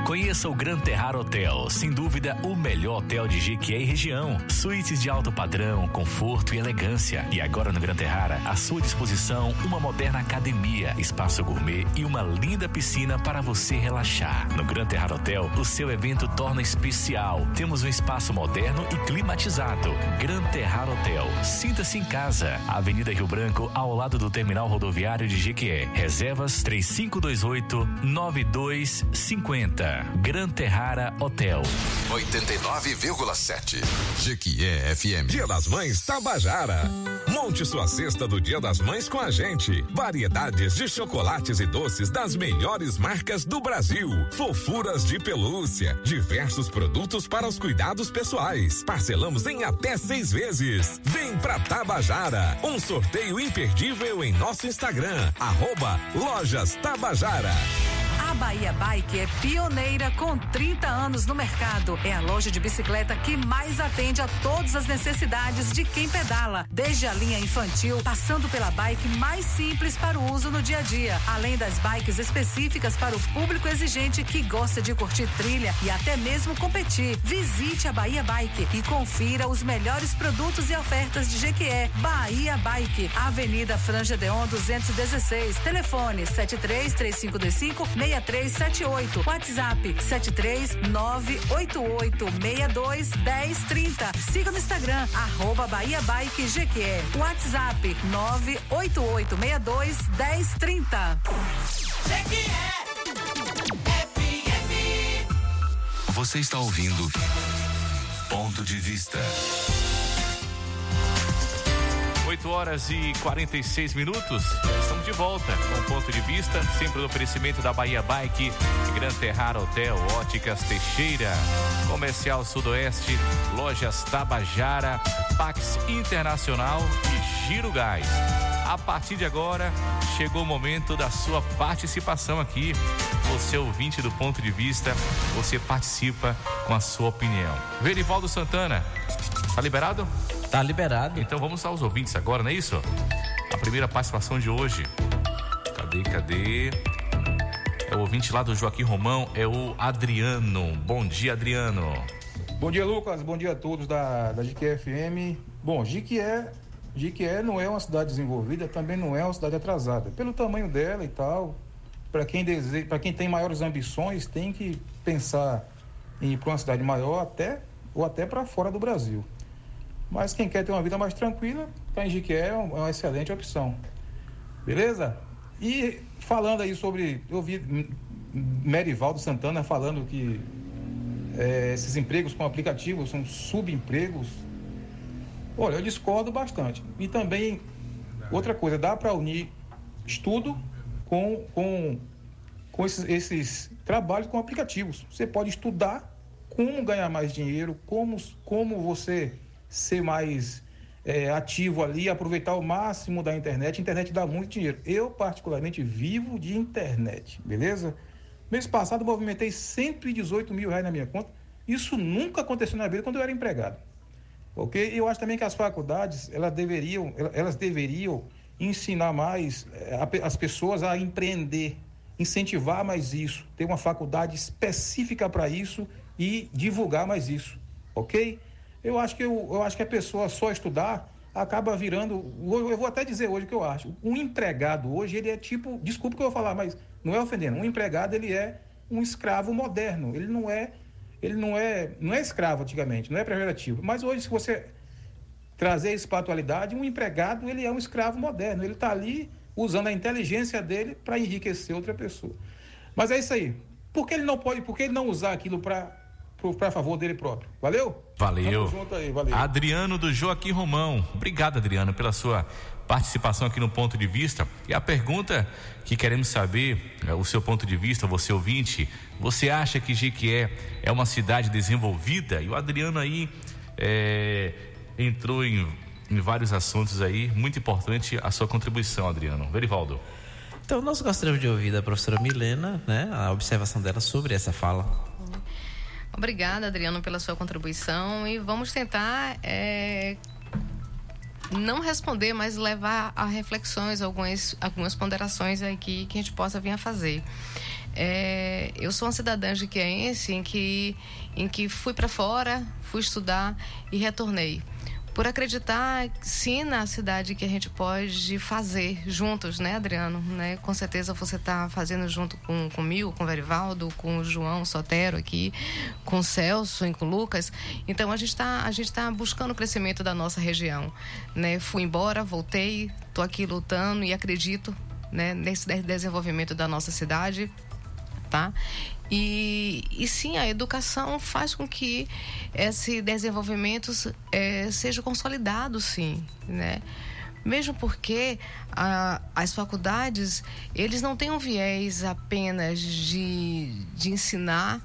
Conheça o Gran Terrar Hotel, sem dúvida o melhor hotel de Jequié e região. Suítes de alto padrão, conforto e elegância. E agora no Gran Terrara, à sua disposição, uma moderna academia, espaço gourmet e uma linda piscina para você relaxar. No Gran Terrar Hotel, o seu evento torna especial. Temos um espaço moderno e climatizado. Gran Terrar Hotel. Sinta-se em casa. Avenida Rio Branco, ao lado do terminal rodoviário de Jequié. Reservas 3528 9250. Gran Terrara Hotel. 89,7. Jequié FM. Dia das Mães Tabajara. Monte sua cesta do Dia das Mães com a gente. Variedades de chocolates e doces das melhores marcas do Brasil. Fofuras de pelúcia. Diversos produtos para os cuidados pessoais. Parcelamos em até seis vezes. Vem pra Tabajara. Um sorteio imperdível em nosso Instagram. Arroba Lojas Tabajara. Bahia Bike é pioneira com 30 anos no mercado. É a loja de bicicleta que mais atende a todas as necessidades de quem pedala, desde a linha infantil, passando pela bike mais simples para o uso no dia a dia, além das bikes específicas para o público exigente que gosta de curtir trilha e até mesmo competir. Visite a Bahia Bike e confira os melhores produtos e ofertas de GQE. Bahia Bike, Avenida Franja Deon 216, telefone 73 3525 6378. WhatsApp 73988621030. Siga no Instagram, arroba Bahia Bike GQE. WhatsApp 988621030. Você está ouvindo Ponto de Vista. 8 horas e 46 minutos. Estamos de volta com o ponto de vista, sempre no oferecimento da Bahia Bike, Gran Terrar Hotel, Óticas Teixeira, Comercial Sudoeste, Lojas Tabajara, Pax Internacional e Giro Gás. A partir de agora, chegou o momento da sua participação aqui. Você ouvinte do ponto de vista, você participa com a sua opinião. Verivaldo Santana, tá liberado? Tá liberado. Então vamos aos ouvintes agora, não é isso? A primeira participação de hoje. Cadê, cadê? É o ouvinte lá do Joaquim Romão, é o Adriano. Bom dia, Adriano. Bom dia, Lucas. Bom dia a todos da, da GQFM. Bom, Jiquié, Jiquié não é uma cidade desenvolvida, também não é uma cidade atrasada. Pelo tamanho dela e tal, para quem deseja, quem tem maiores ambições, tem que pensar em ir para uma cidade maior até ou até para fora do Brasil. Mas quem quer ter uma vida mais tranquila, em Jiquié é uma excelente opção. Beleza? E falando aí sobre. Eu vi Merivaldo Santana falando que é, esses empregos com aplicativos são subempregos. Olha, eu discordo bastante. E também, outra coisa, dá para unir estudo com, com, com esses, esses trabalhos com aplicativos. Você pode estudar como ganhar mais dinheiro, como, como você ser mais é, ativo ali, aproveitar o máximo da internet. Internet dá muito dinheiro. Eu, particularmente, vivo de internet, beleza? Mês passado, movimentei 118 mil reais na minha conta. Isso nunca aconteceu na vida quando eu era empregado. Ok? Eu acho também que as faculdades, elas deveriam, elas deveriam ensinar mais é, as pessoas a empreender, incentivar mais isso, ter uma faculdade específica para isso e divulgar mais isso, ok? Eu acho que eu, eu acho que a pessoa só estudar acaba virando, eu vou até dizer hoje o que eu acho. Um empregado hoje ele é tipo, desculpa que eu vou falar, mas não é ofendendo. Um empregado ele é um escravo moderno. Ele não é, ele não é, não é escravo antigamente, não é pejorativo. Mas hoje se você trazer isso para a atualidade, um empregado ele é um escravo moderno. Ele está ali usando a inteligência dele para enriquecer outra pessoa. Mas é isso aí. Por que ele não pode, por que ele não usar aquilo para para favor dele próprio. Valeu? Valeu. Tamo junto aí, valeu. Adriano do Joaquim Romão. Obrigado, Adriano, pela sua participação aqui no ponto de vista. E a pergunta que queremos saber, é, o seu ponto de vista, você ouvinte, você acha que Jequié é uma cidade desenvolvida? E o Adriano aí é, entrou em, em vários assuntos aí, muito importante a sua contribuição, Adriano. Verivaldo. Então, nós gostaríamos de ouvir da professora Milena, né, a observação dela sobre essa fala. Obrigada, Adriano, pela sua contribuição e vamos tentar é, não responder, mas levar a reflexões, algumas, algumas ponderações aqui que a gente possa vir a fazer. É, eu sou uma cidadã jiqueense em que, em que fui para fora, fui estudar e retornei por acreditar sim na cidade que a gente pode fazer juntos, né, Adriano? Né? Com certeza você está fazendo junto com comigo, com o Verivaldo, com o João Sotero aqui, com o Celso e com o Lucas. Então a gente está a gente tá buscando o crescimento da nossa região, né? Fui embora, voltei, estou aqui lutando e acredito, né, nesse desenvolvimento da nossa cidade, tá? E, e sim, a educação faz com que esse desenvolvimento é, seja consolidado, sim, né? mesmo porque a, as faculdades eles não têm um viés apenas de, de ensinar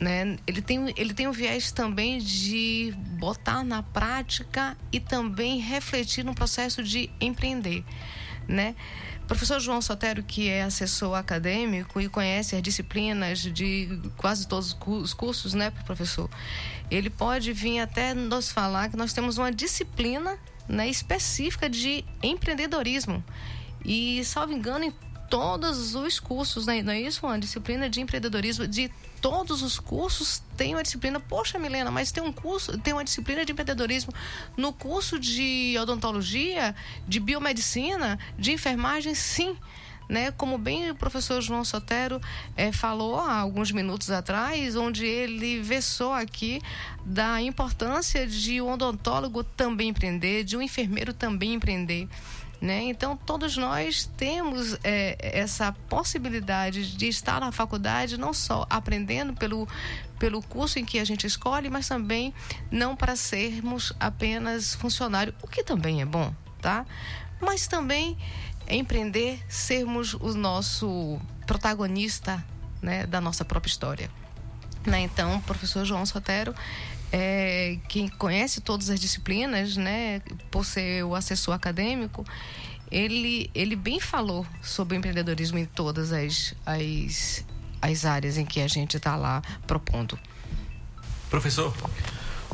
né? Ele tem, ele tem um viés também de botar na prática e também refletir no processo de empreender, né? Professor João Sotero, que é assessor acadêmico e conhece as disciplinas de quase todos os cursos, né, professor? Ele pode vir até nos falar que nós temos uma disciplina né, específica de empreendedorismo. E, salvo engano, em todos os cursos, né? não é isso? Uma disciplina de empreendedorismo de todos os cursos tem uma disciplina. Poxa, Milena, mas tem um curso, tem uma disciplina de empreendedorismo no curso de odontologia, de biomedicina, de enfermagem, sim. Né, como bem o professor João Sotero eh, falou há alguns minutos atrás, onde ele versou aqui da importância de um odontólogo também empreender, de um enfermeiro também empreender. Né? Então, todos nós temos é, essa possibilidade de estar na faculdade, não só aprendendo pelo, pelo curso em que a gente escolhe, mas também não para sermos apenas funcionário, o que também é bom, tá? Mas também empreender, sermos o nosso protagonista né, da nossa própria história. Né? Então, professor João Sotero é, quem conhece todas as disciplinas, né, por ser o assessor acadêmico, ele, ele bem falou sobre o empreendedorismo em todas as, as, as áreas em que a gente está lá propondo. Professor?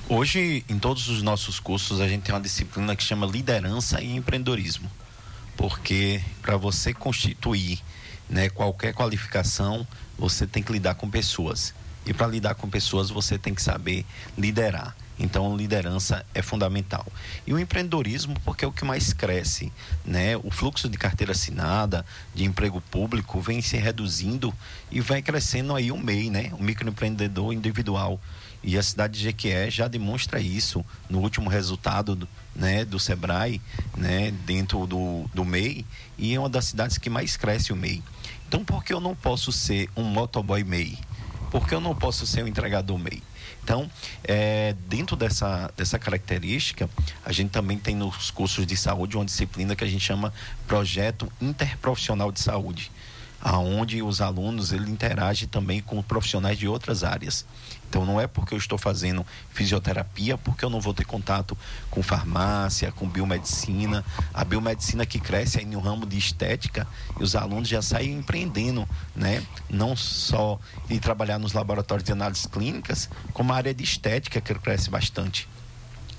Hoje, em todos os nossos cursos, a gente tem uma disciplina que chama liderança e empreendedorismo. Porque para você constituir né, qualquer qualificação, você tem que lidar com pessoas. E para lidar com pessoas, você tem que saber liderar. Então, liderança é fundamental. E o empreendedorismo, porque é o que mais cresce, né? O fluxo de carteira assinada, de emprego público, vem se reduzindo e vai crescendo aí o MEI, né? O microempreendedor individual. E a cidade de Jequié já demonstra isso no último resultado do, né, do Sebrae, né, dentro do, do MEI, e é uma das cidades que mais cresce o MEI. Então, por que eu não posso ser um motoboy MEI? Porque eu não posso ser um entregador MEI. Então, é, dentro dessa, dessa característica, a gente também tem nos cursos de saúde uma disciplina que a gente chama Projeto Interprofissional de Saúde, aonde os alunos ele interagem também com profissionais de outras áreas. Então não é porque eu estou fazendo fisioterapia, porque eu não vou ter contato com farmácia, com biomedicina. A biomedicina que cresce aí no ramo de estética e os alunos já saem empreendendo, né? Não só de trabalhar nos laboratórios de análises clínicas, como a área de estética que cresce bastante.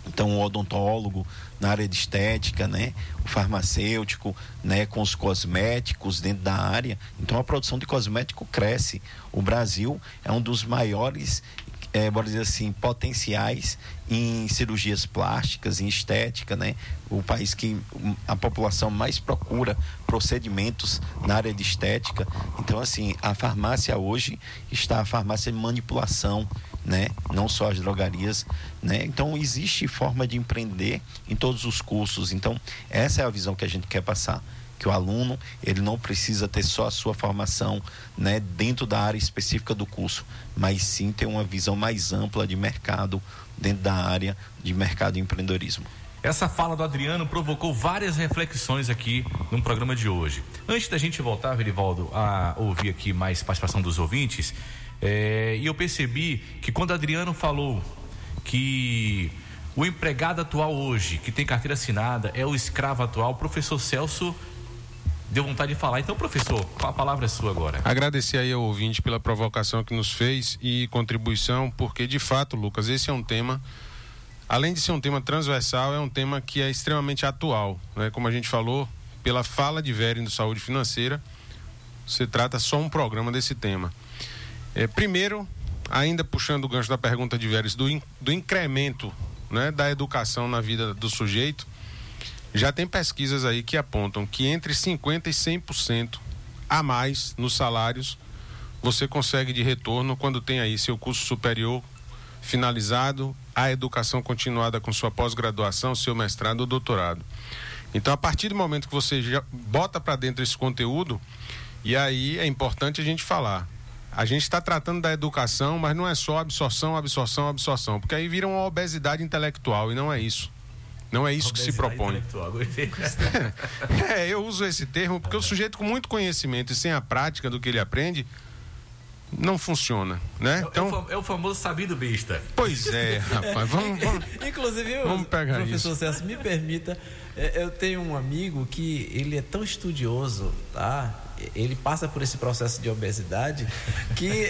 Então, o odontólogo na área de estética, né? O farmacêutico, né? Com os cosméticos dentro da área. Então, a produção de cosmético cresce. O Brasil é um dos maiores é, bora dizer assim, potenciais em cirurgias plásticas, em estética, né? O país que a população mais procura procedimentos na área de estética. Então, assim, a farmácia hoje está a farmácia de manipulação, né? Não só as drogarias, né? Então, existe forma de empreender em todos os cursos. Então, essa é a visão que a gente quer passar que o aluno ele não precisa ter só a sua formação né, dentro da área específica do curso, mas sim ter uma visão mais ampla de mercado dentro da área de mercado e empreendedorismo. Essa fala do Adriano provocou várias reflexões aqui no programa de hoje. Antes da gente voltar, Verivaldo, a ouvir aqui mais participação dos ouvintes, é, e eu percebi que quando Adriano falou que o empregado atual hoje, que tem carteira assinada, é o escravo atual, o professor Celso deu vontade de falar. Então, professor, a palavra é sua agora. Agradecer aí ao ouvinte pela provocação que nos fez e contribuição, porque de fato, Lucas, esse é um tema, além de ser um tema transversal, é um tema que é extremamente atual. Né? Como a gente falou, pela fala de Veren do Saúde Financeira, você trata só um programa desse tema. É, primeiro, ainda puxando o gancho da pergunta de Veres, do, in, do incremento né, da educação na vida do sujeito, já tem pesquisas aí que apontam que entre 50% e 100% a mais nos salários você consegue de retorno quando tem aí seu curso superior finalizado, a educação continuada com sua pós-graduação, seu mestrado ou doutorado. Então, a partir do momento que você já bota para dentro esse conteúdo, e aí é importante a gente falar. A gente está tratando da educação, mas não é só absorção, absorção, absorção, porque aí vira uma obesidade intelectual e não é isso. Não é isso que se propõe. é, eu uso esse termo porque o sujeito com muito conhecimento e sem a prática do que ele aprende não funciona, né? Então, é o famoso sabido besta. Pois é, rapaz. Vamos, vamos, Inclusive, vamos pegar professor isso. Celso, me permita, é, eu tenho um amigo que ele é tão estudioso, tá? Ele passa por esse processo de obesidade que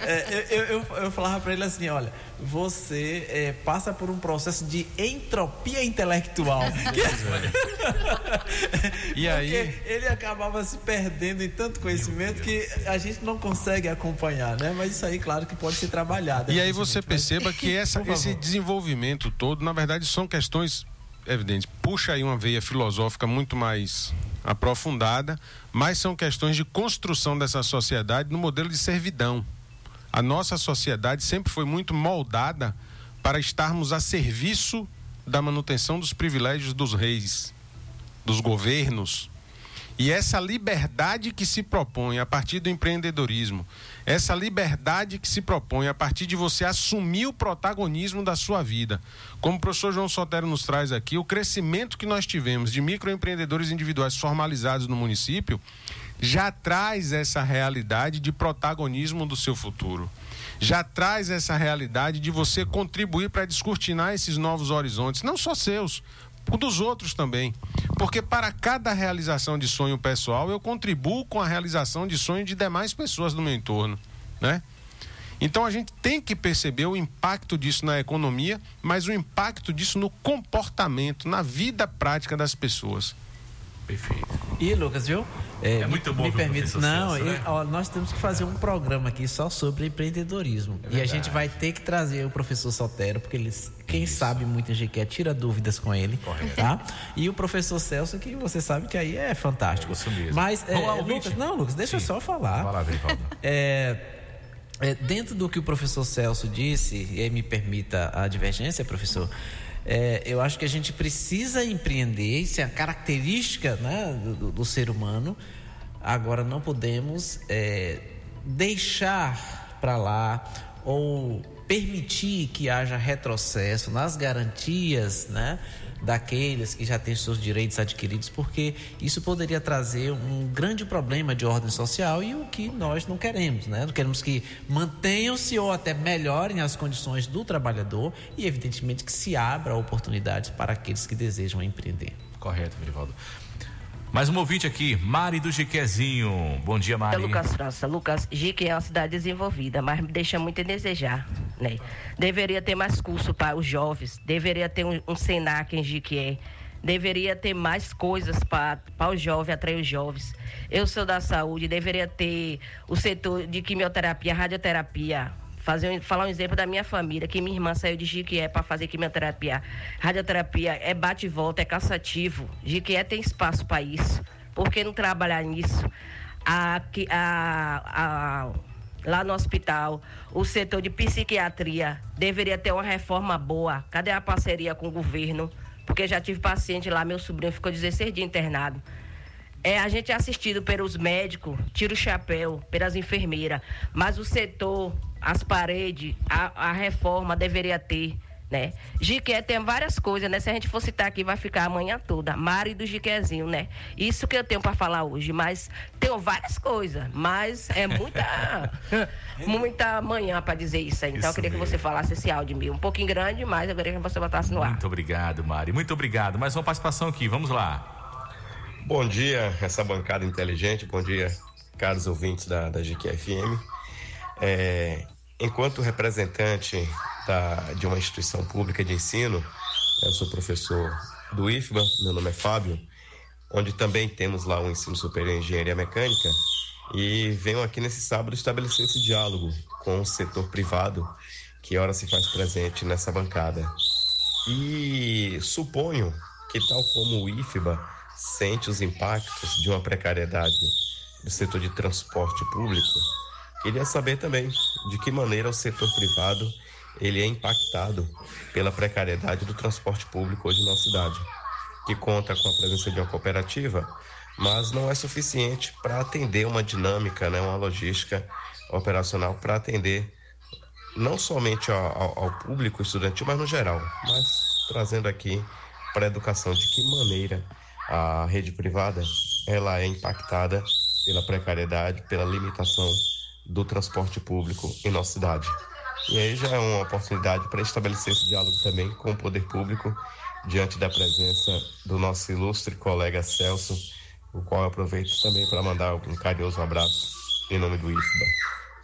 é, eu, eu, eu falava para ele assim, olha, você é, passa por um processo de entropia intelectual. E aí? Porque ele acabava se perdendo em tanto conhecimento que a gente não consegue acompanhar, né? Mas isso aí, claro, que pode ser trabalhado. E aí você. Mas- perceba que essa, esse desenvolvimento todo, na verdade, são questões evidentes. Puxa aí uma veia filosófica muito mais aprofundada, mas são questões de construção dessa sociedade no modelo de servidão. A nossa sociedade sempre foi muito moldada para estarmos a serviço da manutenção dos privilégios dos reis, dos governos, e essa liberdade que se propõe a partir do empreendedorismo, essa liberdade que se propõe a partir de você assumir o protagonismo da sua vida. Como o professor João Sotero nos traz aqui, o crescimento que nós tivemos de microempreendedores individuais formalizados no município já traz essa realidade de protagonismo do seu futuro. Já traz essa realidade de você contribuir para descortinar esses novos horizontes, não só seus, dos outros também. Porque para cada realização de sonho pessoal, eu contribuo com a realização de sonho de demais pessoas do meu entorno, né? Então a gente tem que perceber o impacto disso na economia, mas o impacto disso no comportamento, na vida prática das pessoas. Perfeito. E Lucas, viu? É me- muito bom Me permite. Não, né? ó, nós temos que fazer um programa aqui só sobre empreendedorismo. e a gente vai ter que trazer o professor Sotero, porque ele, quem sabe muito em GQ tira dúvidas com ele. Tá? E o professor Celso, que você sabe que aí é fantástico. Isso mesmo. Mas, é, lá? Lucas, não, Lucas, deixa eu só falar. Vai lá. É, é, dentro do que o professor Celso disse, e aí me permita a divergência, professor, é, eu acho que a gente precisa empreender, isso é a característica né, do, do- ser humano. Agora, não podemos é, deixar para lá ou permitir que haja retrocesso nas garantias, né? daqueles que já têm seus direitos adquiridos, porque isso poderia trazer um grande problema de ordem social e o que nós não queremos, né? Nós queremos que mantenham-se ou até melhorem as condições do trabalhador e, evidentemente, que se abra oportunidades para aqueles que desejam empreender. Correto, Verivaldo. Mais um ouvinte aqui, Mari do Jiquezinho. Bom dia, Mari. É Lucas França. Lucas, Jique é uma cidade desenvolvida, mas me deixa muito a desejar, né? Deveria ter mais curso para os jovens, deveria ter um, um Senac em Jiquié, deveria ter mais coisas para os jovens, atrair os jovens. Eu sou da saúde, deveria ter o setor de quimioterapia, radioterapia. Fazer, falar um exemplo da minha família, que minha irmã saiu de Jiquié para fazer quimioterapia. Radioterapia é bate e volta, é cansativo. Jiquié tem espaço para isso. Por que não trabalhar nisso? A, a- a- lá no hospital, o setor de psiquiatria deveria ter uma reforma boa. Cadê a parceria com o governo? Porque já tive paciente lá, meu sobrinho ficou 16 dias internado. É, a gente é assistido pelos médicos, tira o chapéu, pelas enfermeiras, mas o setor, as paredes, a, a reforma deveria ter, né? Jiqué tem várias coisas, né? Se a gente for citar aqui, vai ficar a manhã toda. Mari do Jiquezinho, né? Isso que eu tenho para falar hoje, mas tenho várias coisas, mas é muita, muita manhã para dizer isso aí. Então eu Isso queria que mesmo. você falasse esse áudio meu, um pouquinho grande, mas eu queria que você botasse no ar. Muito obrigado, Mari. Muito obrigado. Mais uma participação aqui. Vamos lá. Bom dia, essa bancada inteligente. Bom dia, caros ouvintes da, da GQFM. É, enquanto representante da- de uma instituição pública de ensino, eu sou professor do IFBA, meu nome é Fábio, onde também temos lá o ensino superior em engenharia mecânica, e venho aqui nesse sábado estabelecer esse diálogo com o setor privado, que ora se faz presente nessa bancada. E suponho que, tal como o IFBA sente os impactos de uma precariedade do setor de transporte público, queria saber também de que maneira o setor privado ele é impactado pela precariedade do transporte público hoje na cidade, que conta com a presença de uma cooperativa, mas não é suficiente para atender uma dinâmica, né, uma logística operacional para atender não somente ao, ao- ao público estudantil, mas no geral, mas trazendo aqui para a educação, de que maneira a rede privada ela é impactada pela precariedade, pela limitação do transporte público em nossa cidade. E aí já é uma oportunidade para estabelecer esse diálogo também com o poder público, diante da presença do nosso ilustre colega Celso, o qual eu aproveito também para mandar um carinhoso abraço em nome do IFBA.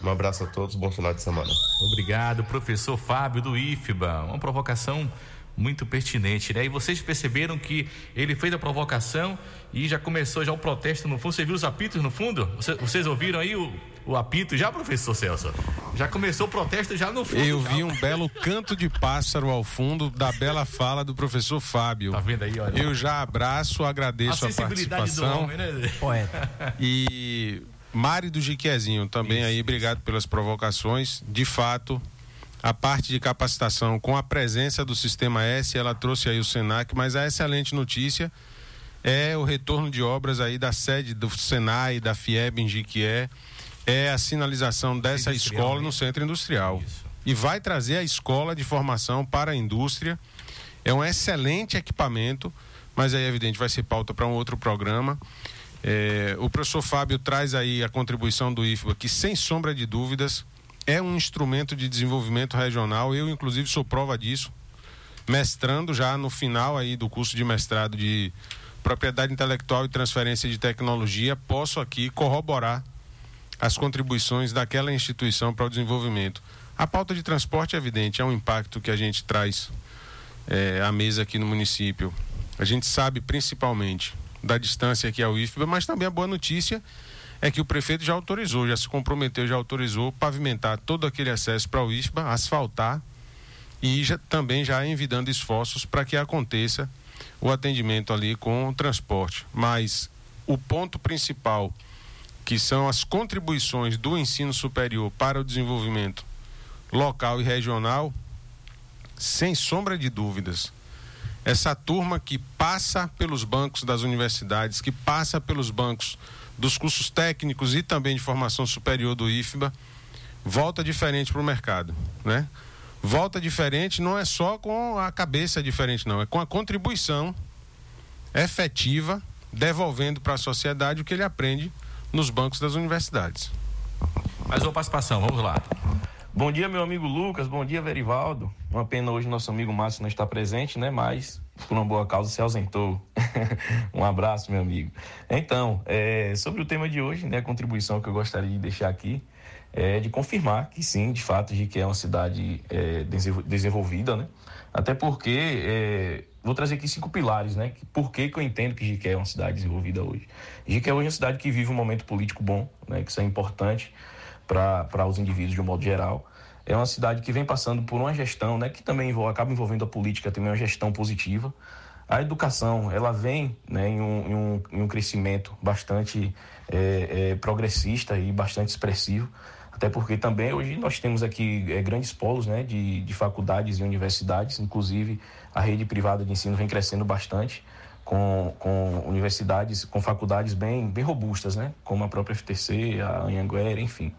Um abraço a todos, bom final de semana. Obrigado, professor Fábio do IFBA. Uma provocação muito pertinente, né? E vocês perceberam que ele fez a provocação e já começou já o protesto no fundo. Você viu os apitos no fundo? Vocês, vocês ouviram aí o, o apito já, professor Celso? Já começou o protesto já no fundo. Eu já. vi um belo canto de pássaro ao fundo da bela fala do professor Fábio. Tá vendo aí, olha? Eu já abraço, agradeço a a, sensibilidade do participação. homem, né? Poeta. E Mari do Jiquezinho também aí, obrigado pelas provocações. De fato, a parte de capacitação com a presença do Sistema S, ela trouxe aí o Senac, mas a excelente notícia é o retorno de obras aí da sede do Senai, da FIEB em Jiquié, é a sinalização dessa escola né? no centro industrial. E vai trazer a escola de formação para a indústria. É um excelente equipamento, mas aí, é evidente, vai ser pauta para um outro programa. É, o professor Fábio traz aí a contribuição do IFBA, que sem sombra de dúvidas é um instrumento de desenvolvimento regional. Eu, inclusive, sou prova disso, mestrando já no final aí do curso de mestrado de propriedade intelectual e transferência de tecnologia, posso aqui corroborar as contribuições daquela instituição para o desenvolvimento. A pauta de transporte é evidente, é um impacto que a gente traz é, à mesa aqui no município. A gente sabe principalmente da distância que é o IFBA, mas também a boa notícia é que o prefeito já autorizou, já se comprometeu, já autorizou pavimentar todo aquele acesso para o IFBA, asfaltar e já, também já envidando esforços para que aconteça o atendimento ali com o transporte. Mas o ponto principal, que são as contribuições do ensino superior para o desenvolvimento local e regional, sem sombra de dúvidas, essa turma que passa pelos bancos das universidades, que passa pelos bancos dos cursos técnicos e também de formação superior do IFBA, volta diferente para o mercado, né? Volta diferente não é só com a cabeça diferente, não, é com a contribuição efetiva, devolvendo para a sociedade o que ele aprende nos bancos das universidades. Mais uma participação, vamos lá. Bom dia, meu amigo Lucas. Bom dia, Verivaldo. Uma pena hoje nosso amigo Márcio não está presente, né? Mas por uma boa causa se ausentou. um abraço, meu amigo. Então, é, sobre o tema de hoje, né? A contribuição que eu gostaria de deixar aqui é de confirmar que sim, de fato, Jiqué é uma cidade é, desenvol- desenvolvida, né? Até porque é, vou trazer aqui cinco pilares, né? Por que, que eu entendo que Jiqué é uma cidade desenvolvida hoje? Jiqué hoje é uma cidade que vive um momento político bom, né? Que isso é importante para os indivíduos de um modo geral. É uma cidade que vem passando por uma gestão, né, que também envolve, acaba envolvendo a política, também uma gestão positiva. A educação, ela vem né, em, um, em, um, em um crescimento bastante é, é, progressista e bastante expressivo, até porque também hoje nós temos aqui é, grandes polos né, de, de faculdades e universidades, inclusive a rede privada de ensino vem crescendo bastante com, com universidades, com faculdades bem, bem robustas, né? Como a própria FTC, a Anhanguera, enfim.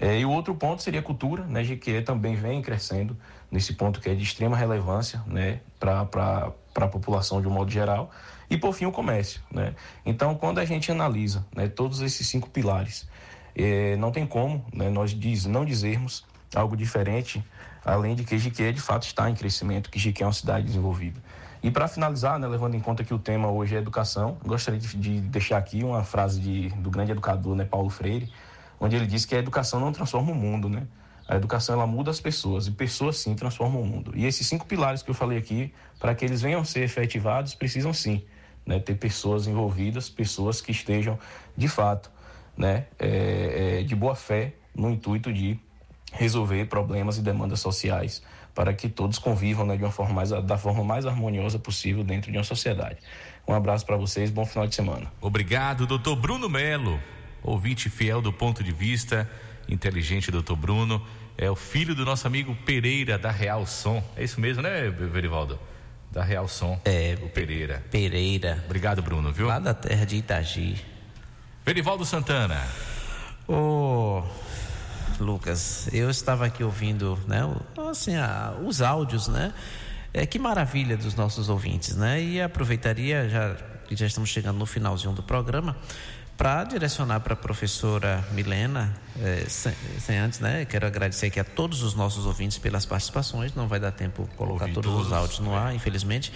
É, e o outro ponto seria a cultura, né? GQE também vem crescendo nesse ponto que é de extrema relevância, né? Para a população de um modo geral. E, por fim, o comércio, né? Então, quando a gente analisa né, todos esses cinco pilares, é, não tem como né, nós diz, não dizermos algo diferente, além de que GQE, de fato, está em crescimento, que GQE é uma cidade desenvolvida. E para finalizar, né, levando em conta que o tema hoje é educação, gostaria de, de deixar aqui uma frase de, do grande educador né, Paulo Freire, onde ele diz que a educação não transforma o mundo, né? A educação ela muda as pessoas e pessoas sim transformam o mundo. E esses cinco pilares que eu falei aqui, para que eles venham a ser efetivados, precisam sim né, ter pessoas envolvidas, pessoas que estejam de fato, né, é, é, de boa fé no intuito de resolver problemas e demandas sociais para que todos convivam né, de uma forma mais, da forma mais harmoniosa possível dentro de uma sociedade. Um abraço para vocês, bom final de semana. Obrigado, doutor Bruno Melo, ouvinte fiel do ponto de vista inteligente, doutor Bruno. É o filho do nosso amigo Pereira da Real Som. É isso mesmo, né, Verivaldo? Da Real Som. É. O Pereira. Pereira. Obrigado, Bruno, viu? Lá da terra de Itagi. Verivaldo Santana. Ô, Lucas, eu estava aqui ouvindo, né, assim, a- os áudios, né? É, que maravilha dos nossos ouvintes, né? E aproveitaria, já que já estamos chegando no finalzinho do programa, para direcionar para a professora Milena, é, sem, sem, antes, né? Quero agradecer aqui a todos os nossos ouvintes pelas participações. Não vai dar tempo colocar todos, todos, os áudios no ar, infelizmente.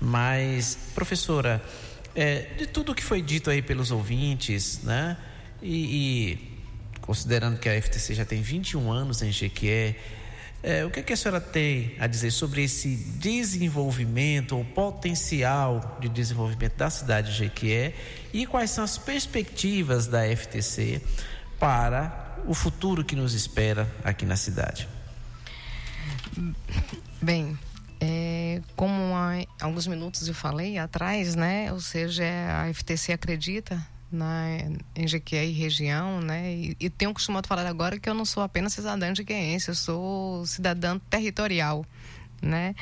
Mas, professora, é, de tudo que foi dito aí pelos ouvintes, né? E, e considerando que a FTC já tem 21 anos em Jequié, é, o que, é que, a senhora tem a dizer sobre esse desenvolvimento, ou potencial de desenvolvimento da cidade de Jequié e quais são as perspectivas da FTC para o futuro que nos espera aqui na cidade? Bem, é, como há alguns minutos eu falei atrás, né? Ou seja, a FTC acredita na, em Jequié e região, né? E, e tenho costumado falar agora que eu não sou apenas cidadã jequiense, eu sou cidadã territorial, né?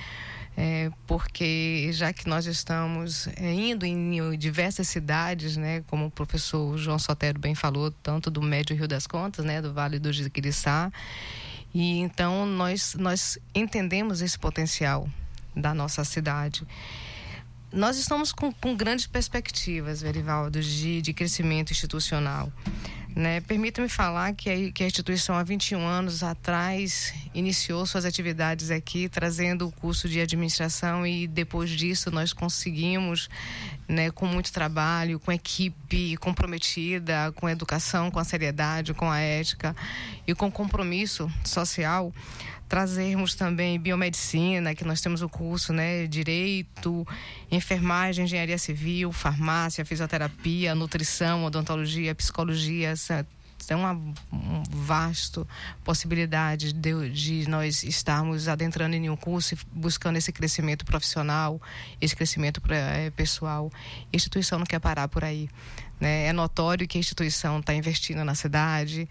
É, porque já que nós estamos é, indo em diversas cidades, né, como o professor João Sotero bem falou, tanto do Médio Rio das Contas, né, do Vale do Jiquiriçá, e então nós nós entendemos esse potencial da nossa cidade nós estamos com, com grandes perspectivas, Verivaldo, de, de crescimento institucional. Né? Permita-me falar que a, que a instituição, há 21 anos atrás, iniciou suas atividades aqui, trazendo o curso de administração, e depois disso nós conseguimos, né, com muito trabalho, com equipe comprometida, com educação, com a seriedade, com a ética e com compromisso social, trazermos também biomedicina, que nós temos o curso, né, direito, enfermagem, engenharia civil, farmácia, fisioterapia, nutrição, odontologia, psicologia, é uma, uma vasta possibilidade de, de, nós estarmos adentrando em um curso e buscando esse crescimento profissional, esse crescimento é, pessoal. A instituição não quer parar por aí. Né? É notório que a instituição está investindo na cidade,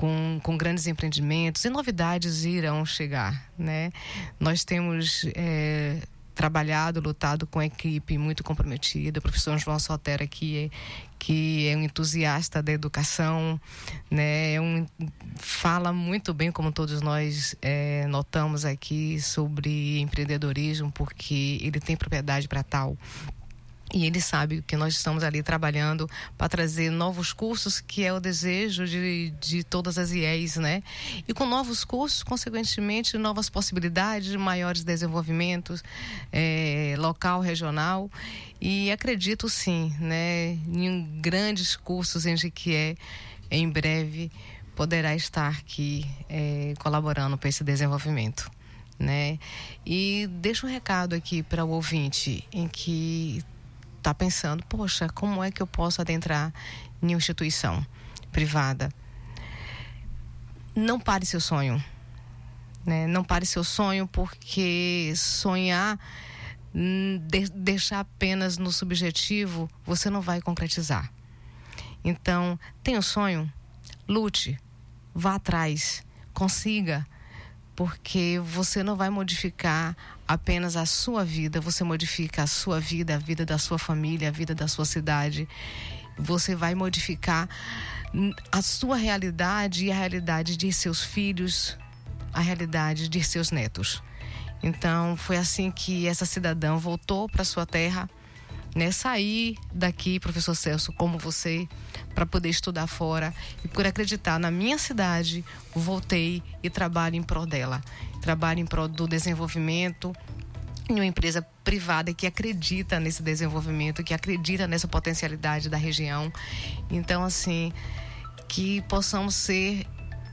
com, com grandes empreendimentos e novidades irão chegar, né? Nós temos é, trabalhado, lutado com a equipe muito comprometida, o professor João Sotera que é, que é um entusiasta da educação, né? É um, fala muito bem, como todos nós é, notamos aqui, sobre empreendedorismo, porque ele tem propriedade para tal. E ele sabe que nós estamos ali trabalhando para trazer novos cursos, que é o desejo de, de todas as IEs, né? E com novos cursos, consequentemente, novas possibilidades, maiores desenvolvimentos é, local, regional. E acredito sim, né? Em grandes cursos em que é em breve poderá estar aqui é, colaborando para esse desenvolvimento. Né? E deixo um recado aqui para o ouvinte em que está pensando, poxa, como é que eu posso adentrar em uma instituição privada? Não pare seu sonho. Né? Não pare seu sonho porque sonhar, hum, de, deixar apenas no subjetivo, você não vai concretizar. Então, tenha um sonho, lute, vá atrás, consiga, porque você não vai modificar apenas a sua vida, você modifica a sua vida, a vida da sua família, a vida da sua cidade. Você vai modificar a sua realidade e a realidade de seus filhos, a realidade de seus netos. Então, foi assim que essa cidadã voltou para sua terra, né? Sair daqui, professor Celso, como você, para poder estudar fora e por acreditar na minha cidade, voltei e trabalho em prol dela trabalha em prol do desenvolvimento em uma empresa privada que acredita nesse desenvolvimento, que acredita nessa potencialidade da região. Então, assim, que possamos ser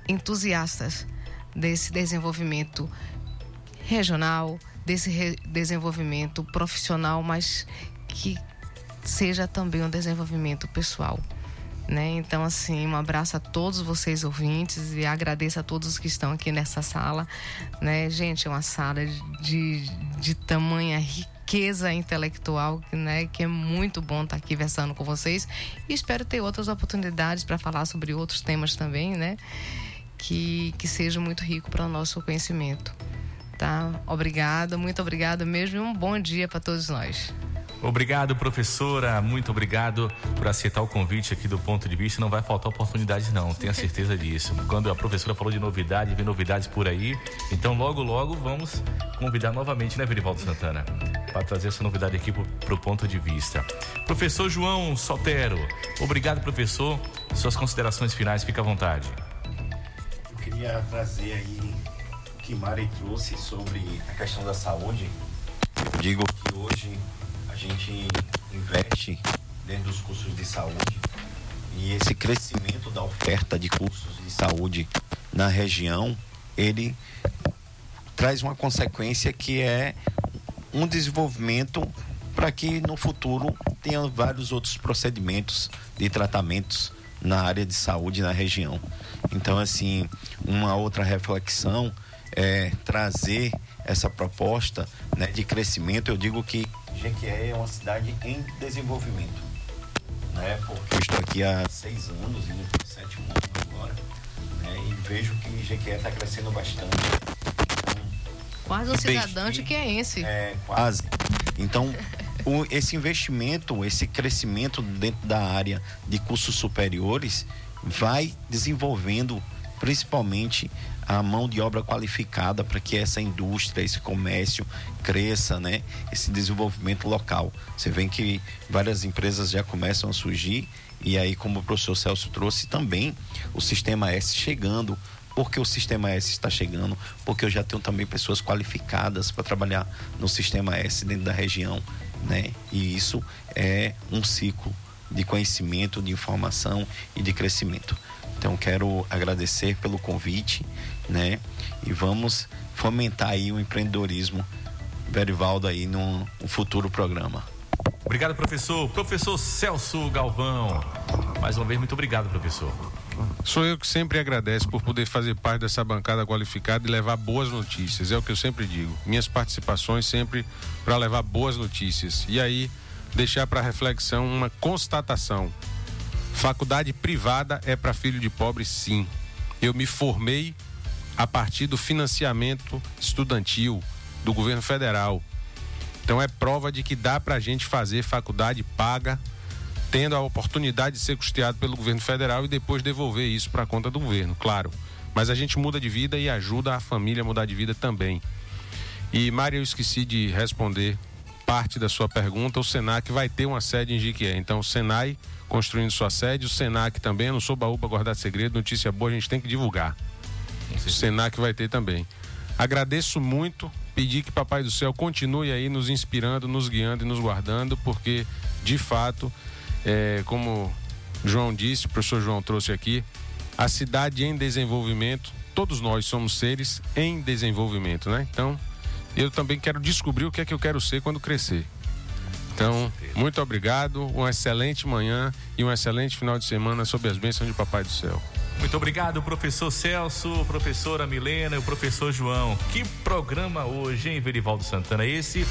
entusiastas desse desenvolvimento regional, desse desenvolvimento profissional, mas que seja também um desenvolvimento pessoal. Né? Então, assim, um abraço a todos vocês ouvintes e agradeço a todos que estão aqui nessa sala. Né? Gente, é uma sala de, de tamanha riqueza intelectual, né? Que é muito bom estar aqui conversando com vocês. E espero ter outras oportunidades para falar sobre outros temas também, né? Que, que seja muito rico para o nosso conhecimento. Tá? Obrigada, muito obrigada mesmo e um bom dia para todos nós. Obrigado, professora. Muito obrigado por aceitar o convite aqui do ponto de vista. Não vai faltar oportunidades, não. Tenha certeza disso. Quando a professora falou de novidade, vem novidades por aí. Então, logo, logo, vamos convidar novamente, né, Verivaldo Santana? Para trazer essa novidade aqui para o ponto de vista. Professor João Sotero. Obrigado, professor. Suas considerações finais, fica à vontade. Eu queria trazer aí o que Mari trouxe sobre a questão da saúde. Eu digo que hoje gente investe dentro dos cursos de saúde e esse crescimento da oferta de cursos de saúde na região, ele traz uma consequência que é um desenvolvimento para que no futuro tenha vários outros procedimentos de tratamentos na área de saúde na região. Então, assim, uma outra reflexão é trazer essa proposta né, de crescimento. Eu digo que Jequié é uma cidade em desenvolvimento, né? Porque eu estou aqui há seis anos, indo para sete anos agora, né? E vejo que Jequié está crescendo bastante. Quase um cidadão de queense. É, quase. Então, o, esse investimento, esse crescimento dentro da área de cursos superiores vai desenvolvendo principalmente a mão de obra qualificada para que essa indústria, esse comércio cresça, né? Esse desenvolvimento local. Você vê que várias empresas já começam a surgir e aí, como o professor Celso trouxe também, o sistema S chegando porque o sistema S está chegando, porque eu já tenho também pessoas qualificadas para trabalhar no sistema S dentro da região, né? E isso é um ciclo de conhecimento, de informação e de crescimento. Então quero agradecer pelo convite, né? E vamos fomentar aí o empreendedorismo Verivaldo aí num, num futuro programa. Obrigado, professor. Professor Celso Galvão. Mais uma vez, muito obrigado, professor. Sou eu que sempre agradeço por poder fazer parte dessa bancada qualificada e levar boas notícias. É o que eu sempre digo. Minhas participações sempre para levar boas notícias. E aí, deixar para reflexão uma constatação. Faculdade privada é para filho de pobre, sim. Eu me formei a partir do financiamento estudantil do governo federal. Então é prova de que dá para a gente fazer faculdade paga tendo a oportunidade de ser custeado pelo governo federal e depois devolver isso para a conta do governo, claro. Mas a gente muda de vida e ajuda a família a mudar de vida também. E, Mário, eu esqueci de responder parte da sua pergunta. O Senac vai ter uma sede em Jiquié. Então, o Senai construindo sua sede, o Senac também. Eu não sou baú para guardar segredo, notícia boa a gente tem que divulgar. O Senac vai ter também. Agradeço muito, pedir que Papai do Céu continue aí nos inspirando, nos guiando e nos guardando, porque, de fato, é, como João disse, o professor João trouxe aqui, a cidade em desenvolvimento, todos nós somos seres em desenvolvimento, né? Então, eu também quero descobrir o que é que eu quero ser quando crescer. Então, muito obrigado, uma excelente manhã e um excelente final de semana sob as bênçãos de Papai do Céu. Muito obrigado, professor Celso, professora Milena e o professor João. Que programa hoje, hein, Verivaldo Santana? Esse,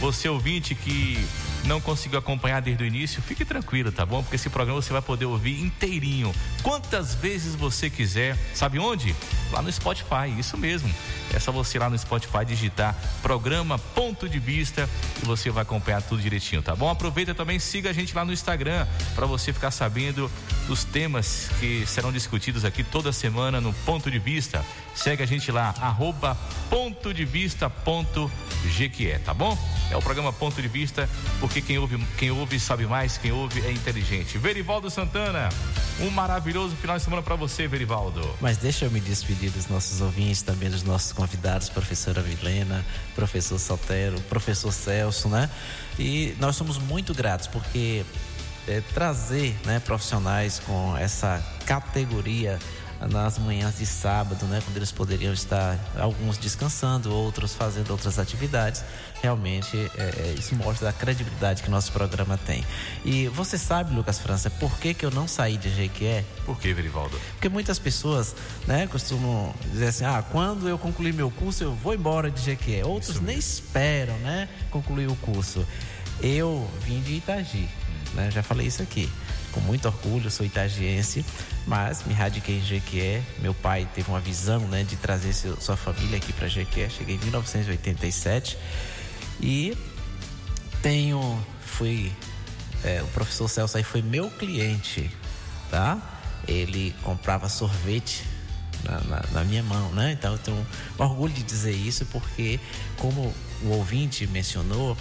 você ouvinte que não conseguiu acompanhar desde o início, fique tranquilo, tá bom? Porque esse programa você vai poder ouvir inteirinho, quantas vezes você quiser. Sabe onde? Lá no Spotify, isso mesmo. É só você ir lá no Spotify digitar programa Ponto de Vista e você vai acompanhar tudo direitinho, tá bom? Aproveita também, siga a gente lá no Instagram para você ficar sabendo dos temas que serão discutidos aqui toda semana no Ponto de Vista. Segue a gente lá, arroba ponto de vista ponto tá bom? É o programa Ponto de Vista, porque quem ouve, quem ouve sabe mais, quem ouve é inteligente. Verivaldo Santana, um maravilhoso final de semana para você, Verivaldo. Mas deixa eu me despedir dos nossos ouvintes, também dos nossos convidados, professora Vilena, professor Saltero, professor Celso, né? E nós somos muito gratos porque é, trazer né, profissionais com essa categoria nas manhãs de sábado, né, quando eles poderiam estar alguns descansando, outros fazendo outras atividades. Realmente, é, é, isso mostra a credibilidade que nosso programa tem. E você sabe, Lucas França, por que, que eu não saí de Jequié? Por que, Verivaldo? Porque muitas pessoas, né, costumam dizer assim: ah, quando eu concluir meu curso, eu vou embora de Jequié. Outros nem esperam, né, concluir o curso. Eu vim de Itagi, né, já falei isso aqui com muito orgulho, sou itagiense, mas me radiquei em Jequié. Meu pai teve uma visão né, de trazer seu, sua família aqui para Jequié. Cheguei em 1987 e tenho fui. é, o professor Celso aí foi meu cliente, tá? Ele comprava sorvete na, na- na minha mão, né? Então eu tenho orgulho de dizer isso porque, como o ouvinte mencionou,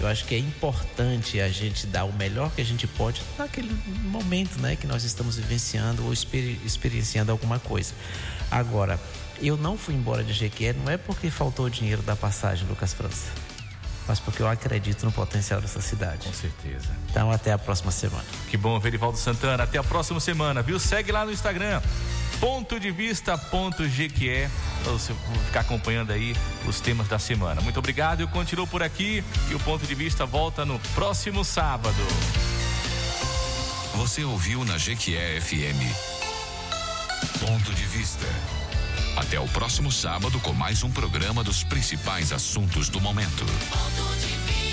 eu acho que é importante a gente dar o melhor que a gente pode naquele momento, né, que nós estamos vivenciando ou experi- experienciando alguma coisa. Agora, eu não fui embora de Jequié não é porque faltou o dinheiro da passagem, Lucas França, mas porque eu acredito no potencial dessa cidade. Com certeza. Então, até a próxima semana. Que bom, Verivaldo Santana. Até a próxima semana, viu? Segue lá no Instagram. Ponto de vista, ponto GQE, pra você ficar acompanhando aí os temas da semana. Muito obrigado, eu continuo por aqui e o ponto de vista volta no próximo sábado. Você ouviu na Jequié FM. Ponto de vista. Até o próximo sábado com mais um programa dos principais assuntos do momento. Ponto de